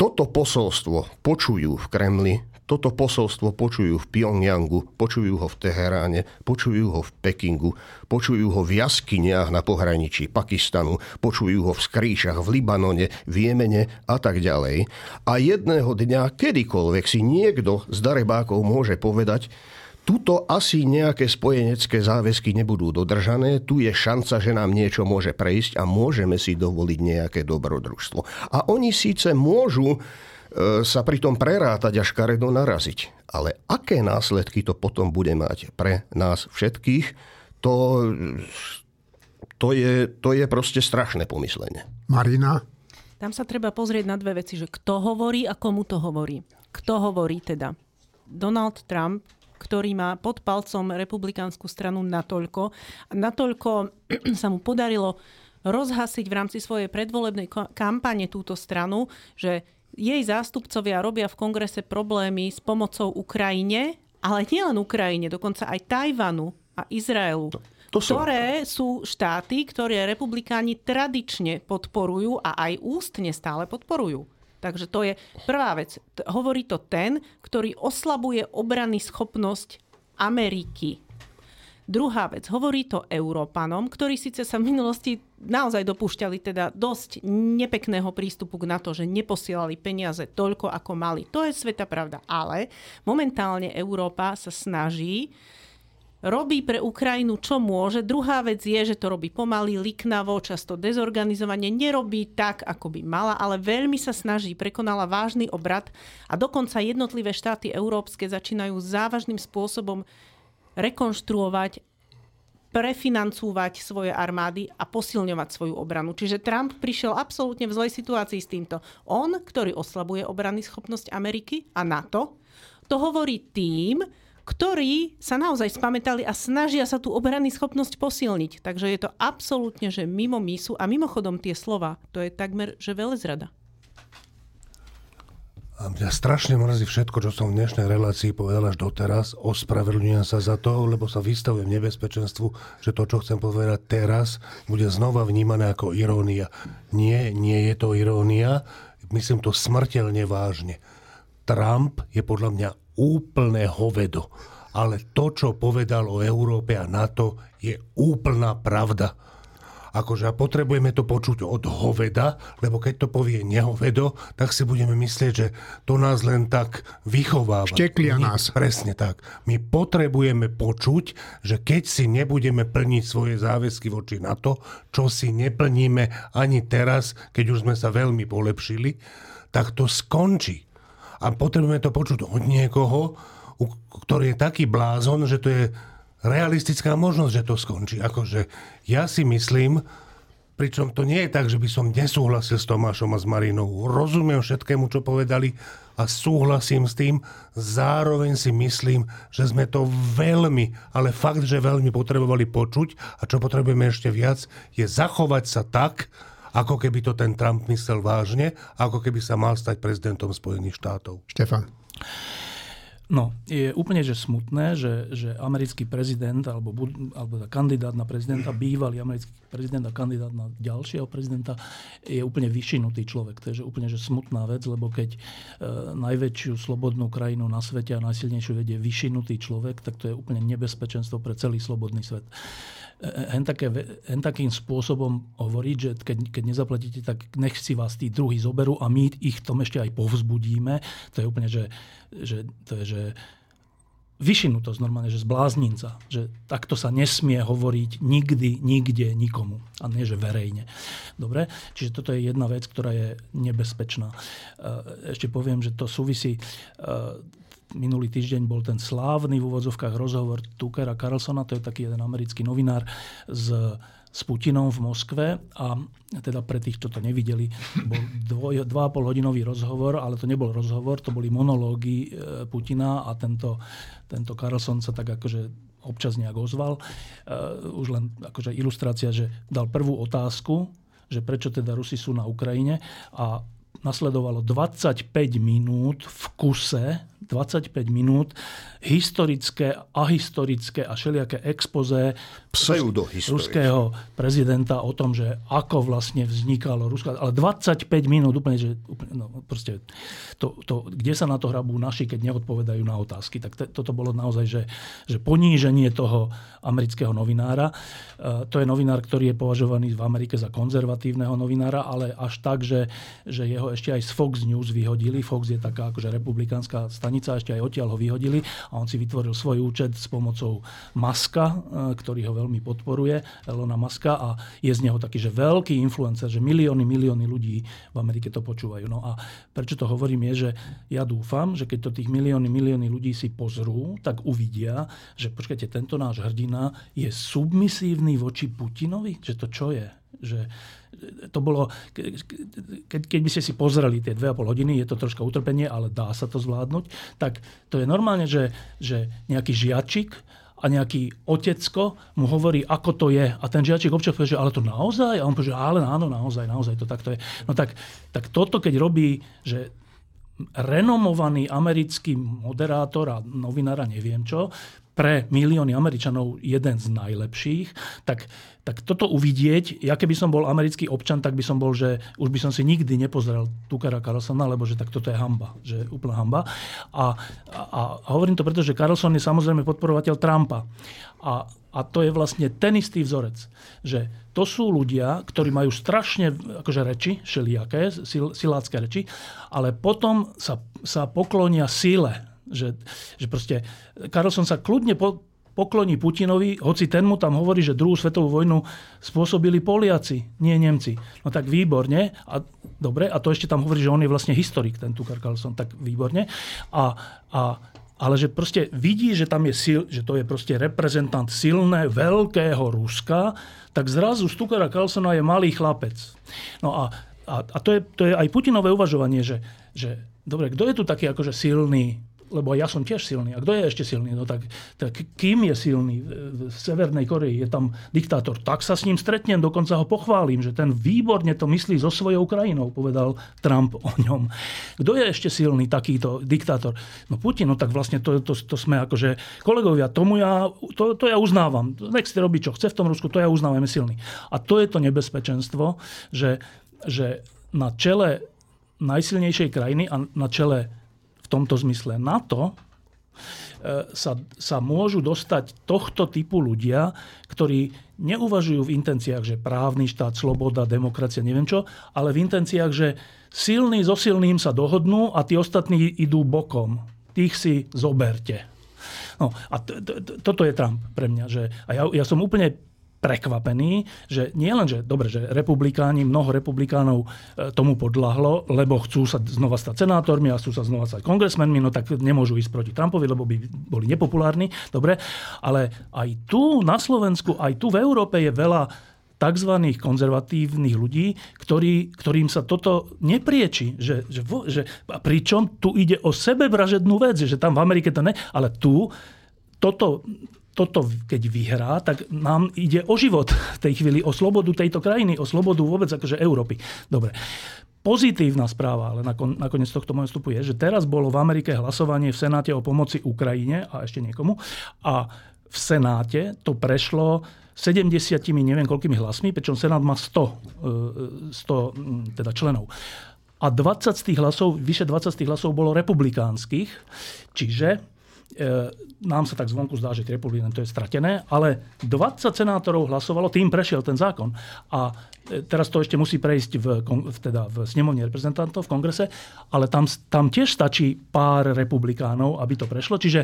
toto posolstvo počujú v Kremli, toto posolstvo počujú v Pyongyangu, počujú ho v Teheráne, počujú ho v Pekingu, počujú ho v jaskyniach na pohraničí Pakistanu, počujú ho v skrýšach v Libanone, v Jemene a tak ďalej. A jedného dňa kedykoľvek si niekto z darebákov môže povedať, Tuto asi nejaké spojenecké záväzky nebudú dodržané, tu je šanca, že nám niečo môže prejsť a môžeme si dovoliť nejaké dobrodružstvo. A oni síce môžu sa pritom prerátať a škaredo naraziť. Ale aké následky to potom bude mať pre nás všetkých, to, to, je, to je proste strašné pomyslenie. Marina? Tam sa treba pozrieť na dve veci, že kto hovorí a komu to hovorí. Kto hovorí teda? Donald Trump, ktorý má pod palcom republikánsku stranu natoľko, natoľko sa mu podarilo rozhasiť v rámci svojej predvolebnej kampane túto stranu, že jej zástupcovia robia v kongrese problémy s pomocou Ukrajine, ale nielen Ukrajine, dokonca aj Tajvanu a Izraelu. To, to sú... ktoré sú štáty, ktoré republikáni tradične podporujú a aj ústne stále podporujú. Takže to je prvá vec. Hovorí to ten, ktorý oslabuje obrany schopnosť Ameriky Druhá vec, hovorí to Európanom, ktorí síce sa v minulosti naozaj dopúšťali teda dosť nepekného prístupu na to, že neposielali peniaze toľko, ako mali. To je sveta pravda. Ale momentálne Európa sa snaží robí pre Ukrajinu, čo môže. Druhá vec je, že to robí pomaly, liknavo, často dezorganizovane, nerobí tak, ako by mala, ale veľmi sa snaží, prekonala vážny obrad a dokonca jednotlivé štáty európske začínajú závažným spôsobom rekonštruovať, prefinancúvať svoje armády a posilňovať svoju obranu. Čiže Trump prišiel absolútne v zlej situácii s týmto. On, ktorý oslabuje obrany schopnosť Ameriky a NATO, to hovorí tým, ktorí sa naozaj spametali a snažia sa tú obrany schopnosť posilniť. Takže je to absolútne, že mimo mísu a mimochodom tie slova, to je takmer, že velezrada. A mňa strašne mrzí všetko, čo som v dnešnej relácii povedal až doteraz. Ospravedlňujem sa za to, lebo sa vystavujem nebezpečenstvu, že to, čo chcem povedať teraz, bude znova vnímané ako irónia. Nie, nie je to irónia. Myslím to smrteľne vážne. Trump je podľa mňa úplné hovedo. Ale to, čo povedal o Európe a NATO, je úplná pravda akože a potrebujeme to počuť od hoveda, lebo keď to povie nehovedo, tak si budeme myslieť, že to nás len tak vychováva. Šteklia nás. Presne tak. My potrebujeme počuť, že keď si nebudeme plniť svoje záväzky voči na to, čo si neplníme ani teraz, keď už sme sa veľmi polepšili, tak to skončí. A potrebujeme to počuť od niekoho, ktorý je taký blázon, že to je realistická možnosť, že to skončí. Akože ja si myslím, pričom to nie je tak, že by som nesúhlasil s Tomášom a s Marinou. Rozumiem všetkému, čo povedali a súhlasím s tým. Zároveň si myslím, že sme to veľmi, ale fakt, že veľmi potrebovali počuť a čo potrebujeme ešte viac, je zachovať sa tak, ako keby to ten Trump myslel vážne, ako keby sa mal stať prezidentom Spojených štátov. Štefan. No, je úplne že smutné, že, že americký prezident alebo, alebo kandidát na prezidenta, bývalý americký prezident a kandidát na ďalšieho prezidenta je úplne vyšinutý človek. To je úplne že smutná vec, lebo keď e, najväčšiu slobodnú krajinu na svete a najsilnejšiu vedie vyšinutý človek, tak to je úplne nebezpečenstvo pre celý slobodný svet hen, také, hen takým spôsobom hovoriť, že keď, keď nezaplatíte, tak nech si vás tí druhí zoberú a my ich tom ešte aj povzbudíme. To je úplne, že, že, to je, že vyšinutosť normálne, že zblázninca. Že takto sa nesmie hovoriť nikdy, nikde, nikomu. A nie, že verejne. Dobre? Čiže toto je jedna vec, ktorá je nebezpečná. Ešte poviem, že to súvisí minulý týždeň bol ten slávny v úvodzovkách rozhovor Tuckera Carlsona, to je taký jeden americký novinár z s Putinom v Moskve a teda pre tých, čo to nevideli, bol dvoj, dva a pol hodinový rozhovor, ale to nebol rozhovor, to boli monológy e, Putina a tento, tento Carlson sa tak akože občas nejak ozval. Uh, už len akože ilustrácia, že dal prvú otázku, že prečo teda Rusi sú na Ukrajine a nasledovalo 25 minút v kuse 25 minút historické, ahistorické a všelijaké expoze ruského prezidenta o tom, že ako vlastne vznikalo Rusko. Ale 25 minút úplne, že úplne, no, proste to, to, kde sa na to hrabú naši, keď neodpovedajú na otázky. Tak te, toto bolo naozaj, že, že poníženie toho amerického novinára. E, to je novinár, ktorý je považovaný v Amerike za konzervatívneho novinára, ale až tak, že, že jeho ešte aj z Fox News vyhodili. Fox je taká akože republikánska stanica stanica, ešte aj odtiaľ ho vyhodili a on si vytvoril svoj účet s pomocou Maska, e, ktorý ho veľmi podporuje, Elona Maska a je z neho taký, že veľký influencer, že milióny, milióny ľudí v Amerike to počúvajú. No a prečo to hovorím je, že ja dúfam, že keď to tých milióny, milióny ľudí si pozrú, tak uvidia, že počkajte, tento náš hrdina je submisívny voči Putinovi, že to čo je? Že to bolo, keď, keď by ste si pozreli tie 2,5 hodiny, je to troška utrpenie, ale dá sa to zvládnuť, tak to je normálne, že, že nejaký žiačik a nejaký otecko mu hovorí, ako to je. A ten žiačik občas povie, že ale to naozaj? A on povie, že ale áno, naozaj, naozaj to takto je. No tak, tak toto, keď robí, že renomovaný americký moderátor a novinára, neviem čo, pre milióny Američanov jeden z najlepších, tak, tak toto uvidieť, ja keby som bol americký občan, tak by som bol, že už by som si nikdy nepozrel Tukara Carlsona, lebo že tak toto je hamba, že je úplná hamba. A, a, a hovorím to preto, že Carlson je samozrejme podporovateľ Trumpa. A, a to je vlastne ten istý vzorec, že to sú ľudia, ktorí majú strašne akože reči, všelijaké, sil, silácké reči, ale potom sa, sa poklonia síle že, že proste Karlsson sa kľudne po, pokloní Putinovi, hoci ten mu tam hovorí, že druhú svetovú vojnu spôsobili Poliaci, nie Nemci. No tak výborne. A, dobre, a to ešte tam hovorí, že on je vlastne historik, ten Tukar Carlson, tak výborne. A, a ale že proste vidí, že tam je sil, že to je proste reprezentant silné, veľkého Ruska, tak zrazu z Tukara Carlsona je malý chlapec. No a, a, a to, je, to je aj Putinové uvažovanie, že, že dobre, kto je tu taký akože silný lebo ja som tiež silný. A kto je ešte silný? No tak, tak kým je silný? V Severnej Koreji je tam diktátor. Tak sa s ním stretnem, dokonca ho pochválim, že ten výborne to myslí so svojou krajinou, povedal Trump o ňom. Kto je ešte silný takýto diktátor? No Putin, no tak vlastne to, to, to sme akože kolegovia, tomu ja, to, to ja uznávam. Nech si robí, čo chce v tom Rusku, to ja uznávam, je silný. A to je to nebezpečenstvo, že, že na čele najsilnejšej krajiny a na čele v tomto zmysle NATO, e, sa, sa môžu dostať tohto typu ľudia, ktorí neuvažujú v intenciách, že právny štát, sloboda, demokracia, neviem čo, ale v intenciách, že silní so silným sa dohodnú a tí ostatní idú bokom. Tých si zoberte. No, a t- t- toto je Trump pre mňa. Že, a ja, ja som úplne prekvapení, že nie len, že dobre, že republikáni, mnoho republikánov e, tomu podľahlo, lebo chcú sa znova stať senátormi a chcú sa znova stať kongresmenmi, no tak nemôžu ísť proti Trumpovi, lebo by boli nepopulárni, dobre, ale aj tu na Slovensku, aj tu v Európe je veľa tzv. konzervatívnych ľudí, ktorý, ktorým sa toto neprieči. Že, že, že, pričom tu ide o sebevražednú vec, že tam v Amerike to ne, ale tu toto toto keď vyhrá, tak nám ide o život v tej chvíli, o slobodu tejto krajiny, o slobodu vôbec akože Európy. Dobre. Pozitívna správa, ale nakoniec tohto môjho vstupu je, že teraz bolo v Amerike hlasovanie v Senáte o pomoci Ukrajine a ešte niekomu a v Senáte to prešlo 70 neviem koľkými hlasmi, pričom Senát má 100, 100 e, teda členov. A 20 z tých hlasov, vyše 20 z tých hlasov bolo republikánskych, čiže nám sa tak zvonku zdá, že republikán to je stratené, ale 20 senátorov hlasovalo, tým prešiel ten zákon. A e, teraz to ešte musí prejsť v, teda v snemovne reprezentantov, v kongrese, ale tam, tam tiež stačí pár republikánov, aby to prešlo. Čiže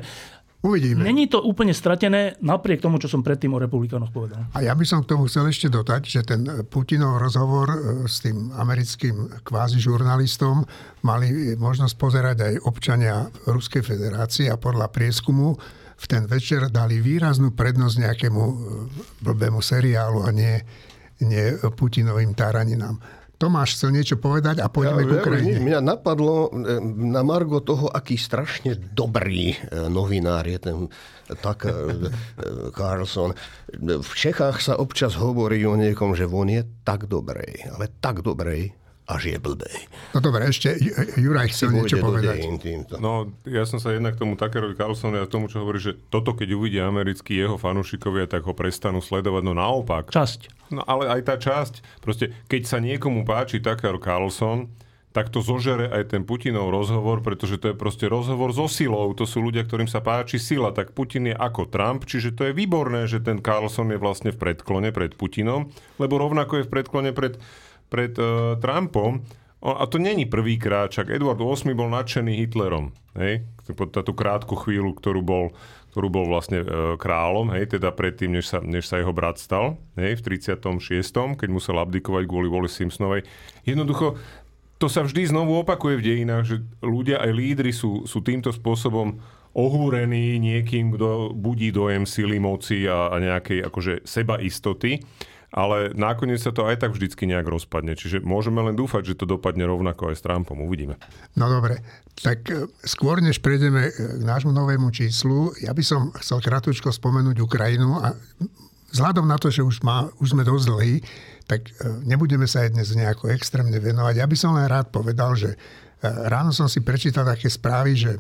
Uvidíme. Není to úplne stratené, napriek tomu, čo som predtým o republikánoch povedal. A ja by som k tomu chcel ešte dodať, že ten Putinov rozhovor e, s tým americkým kvázi žurnalistom mali možnosť pozerať aj občania Ruskej federácie a podľa prieskumu v ten večer dali výraznú prednosť nejakému e, blbému seriálu a nie, nie Putinovým táraninám. Tomáš chcel niečo povedať a poďme ja, k Ukrajine. Mňa napadlo e, na Margo toho, aký strašne dobrý e, novinár je ten tak e, Carlson. V Čechách sa občas hovorí o niekom, že on je tak dobrej, ale tak dobrej, až je blbej. No dobre, ešte Juraj chcel niečo povedať. No, ja som sa jednak k tomu Tuckerovi Carlsonovi a tomu, čo hovorí, že toto, keď uvidia americkí jeho fanúšikovia, tak ho prestanú sledovať. No naopak. Časť. No ale aj tá časť. Proste, keď sa niekomu páči Tucker Carlson, tak to zožere aj ten Putinov rozhovor, pretože to je proste rozhovor so silou. To sú ľudia, ktorým sa páči sila. Tak Putin je ako Trump, čiže to je výborné, že ten Carlson je vlastne v predklone pred Putinom, lebo rovnako je v predklone pred pred uh, Trumpom, a to není prvýkrát, čak Edward VIII bol nadšený Hitlerom, hej, tá tú krátku chvíľu, ktorú bol, ktorú bol vlastne e, kráľom, hej, teda predtým, než sa, než sa jeho brat stal, hej, v 36., keď musel abdikovať kvôli voli Simpsonovej. Jednoducho, to sa vždy znovu opakuje v dejinách, že ľudia aj lídry sú, sú týmto spôsobom ohúrení niekým, kto budí dojem sily, moci a, a nejakej akože seba istoty ale nakoniec sa to aj tak vždycky nejak rozpadne. Čiže môžeme len dúfať, že to dopadne rovnako aj s Trumpom. Uvidíme. No dobre, tak e, skôr než prejdeme k nášmu novému číslu, ja by som chcel krátko spomenúť Ukrajinu a vzhľadom na to, že už, má, už sme dosť dlhí, tak e, nebudeme sa aj dnes nejako extrémne venovať. Ja by som len rád povedal, že e, ráno som si prečítal také správy, že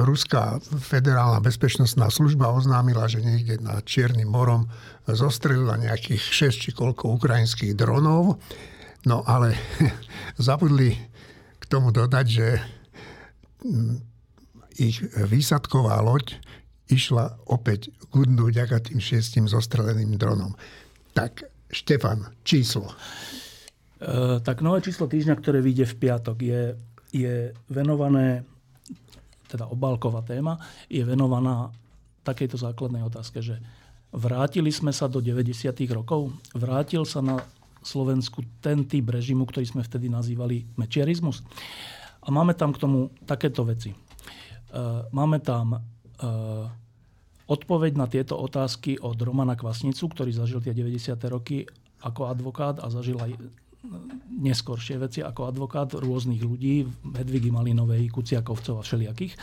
Ruská federálna bezpečnostná služba oznámila, že niekde nad Čiernym morom zostrelila nejakých 6 či koľko ukrajinských dronov. No ale zabudli k tomu dodať, že mm, ich výsadková loď išla opäť gudnú ďaká tým šiestim zostreleným dronom. Tak, Štefan, číslo. E, tak nové číslo týždňa, ktoré vyjde v piatok, je, je venované teda obálková téma, je venovaná takejto základnej otázke, že vrátili sme sa do 90. rokov, vrátil sa na Slovensku ten typ režimu, ktorý sme vtedy nazývali mečiarizmus. A máme tam k tomu takéto veci. E, máme tam e, odpoveď na tieto otázky od Romana Kvasnicu, ktorý zažil tie 90. roky ako advokát a zažil aj neskoršie veci ako advokát rôznych ľudí, Hedvigy Malinovej, Kuciakovcov a všelijakých.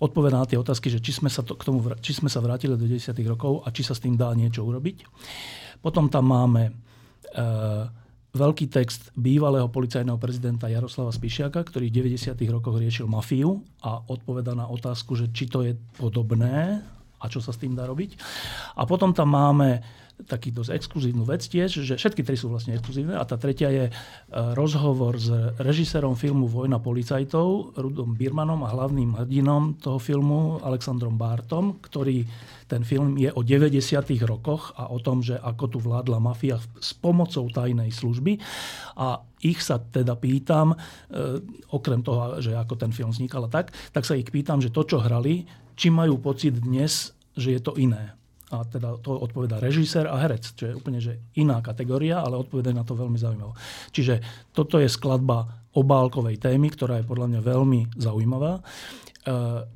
Odpovedá na tie otázky, že či sme, sa to, k tomu, či sme sa vrátili do 90. rokov a či sa s tým dá niečo urobiť. Potom tam máme e, veľký text bývalého policajného prezidenta Jaroslava Spišiaka, ktorý v 90. rokoch riešil mafiu a odpovedá na otázku, že či to je podobné a čo sa s tým dá robiť. A potom tam máme taký dosť exkluzívnu vec tiež, že všetky tri sú vlastne exkluzívne a tá tretia je e, rozhovor s režisérom filmu Vojna policajtov, Rudom Birmanom a hlavným hrdinom toho filmu Alexandrom Bartom, ktorý ten film je o 90. rokoch a o tom, že ako tu vládla mafia s pomocou tajnej služby. A ich sa teda pýtam, e, okrem toho, že ako ten film vznikal a tak, tak sa ich pýtam, že to, čo hrali, či majú pocit dnes, že je to iné a teda to odpoveda režisér a herec, čo je úplne že iná kategória, ale odpoveda na to veľmi zaujímavé. Čiže toto je skladba obálkovej témy, ktorá je podľa mňa veľmi zaujímavá. E,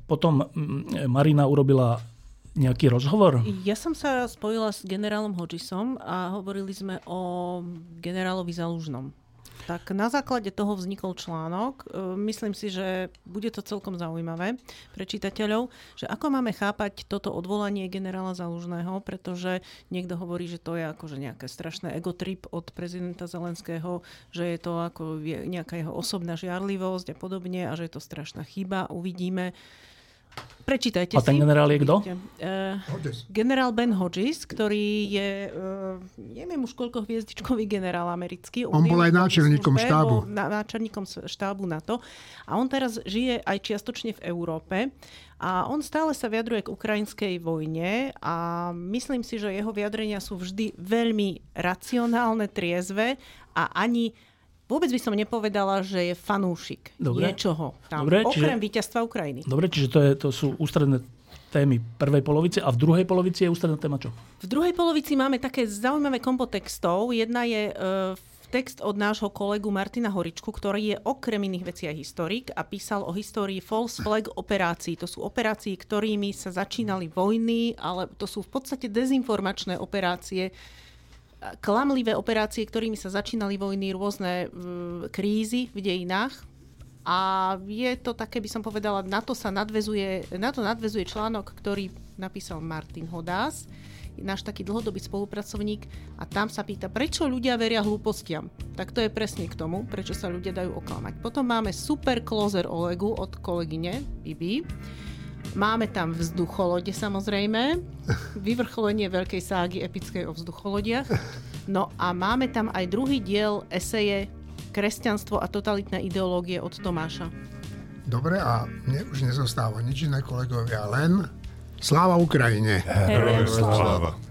potom Marina urobila nejaký rozhovor? Ja som sa spojila s generálom Hodgisom a hovorili sme o generálovi Zalužnom. Tak na základe toho vznikol článok. E, myslím si, že bude to celkom zaujímavé pre čitateľov, že ako máme chápať toto odvolanie generála Zalužného, pretože niekto hovorí, že to je akože nejaké strašné egotrip od prezidenta Zelenského, že je to ako nejaká jeho osobná žiarlivosť a podobne a že je to strašná chyba. Uvidíme. Prečítajte si. A ten generál je kto? Uh, generál Ben Hodges, ktorý je, uh, neviem už koľko hviezdičkový generál americký. On, on bol aj náčelníkom štábu. Na, náčelníkom štábu NATO. A on teraz žije aj čiastočne v Európe. A on stále sa vyjadruje k ukrajinskej vojne a myslím si, že jeho vyjadrenia sú vždy veľmi racionálne, triezve a ani Vôbec by som nepovedala, že je fanúšik Dobre. niečoho tam, Dobre, okrem čiže, víťazstva Ukrajiny. Dobre, čiže to, je, to sú ústredné témy prvej polovice a v druhej polovici je ústredná téma čo? V druhej polovici máme také zaujímavé kombo textov. Jedna je e, text od nášho kolegu Martina Horičku, ktorý je okrem iných vecí aj historik a písal o histórii false flag operácií. To sú operácie, ktorými sa začínali vojny, ale to sú v podstate dezinformačné operácie, klamlivé operácie, ktorými sa začínali vojny, rôzne krízy v dejinách. A je to také, by som povedala, na to sa nadvezuje, na to nadvezuje článok, ktorý napísal Martin Hodás náš taký dlhodobý spolupracovník a tam sa pýta, prečo ľudia veria hlúpostiam. Tak to je presne k tomu, prečo sa ľudia dajú oklamať. Potom máme super closer Olegu od kolegyne Bibi. Máme tam vzducholode samozrejme, vyvrcholenie veľkej ságy epickej o vzducholodiach. No a máme tam aj druhý diel eseje Kresťanstvo a totalitné ideológie od Tomáša. Dobre, a mne už nezostáva nič iné, kolegovia, len Sláva Ukrajine! Herojem sláva!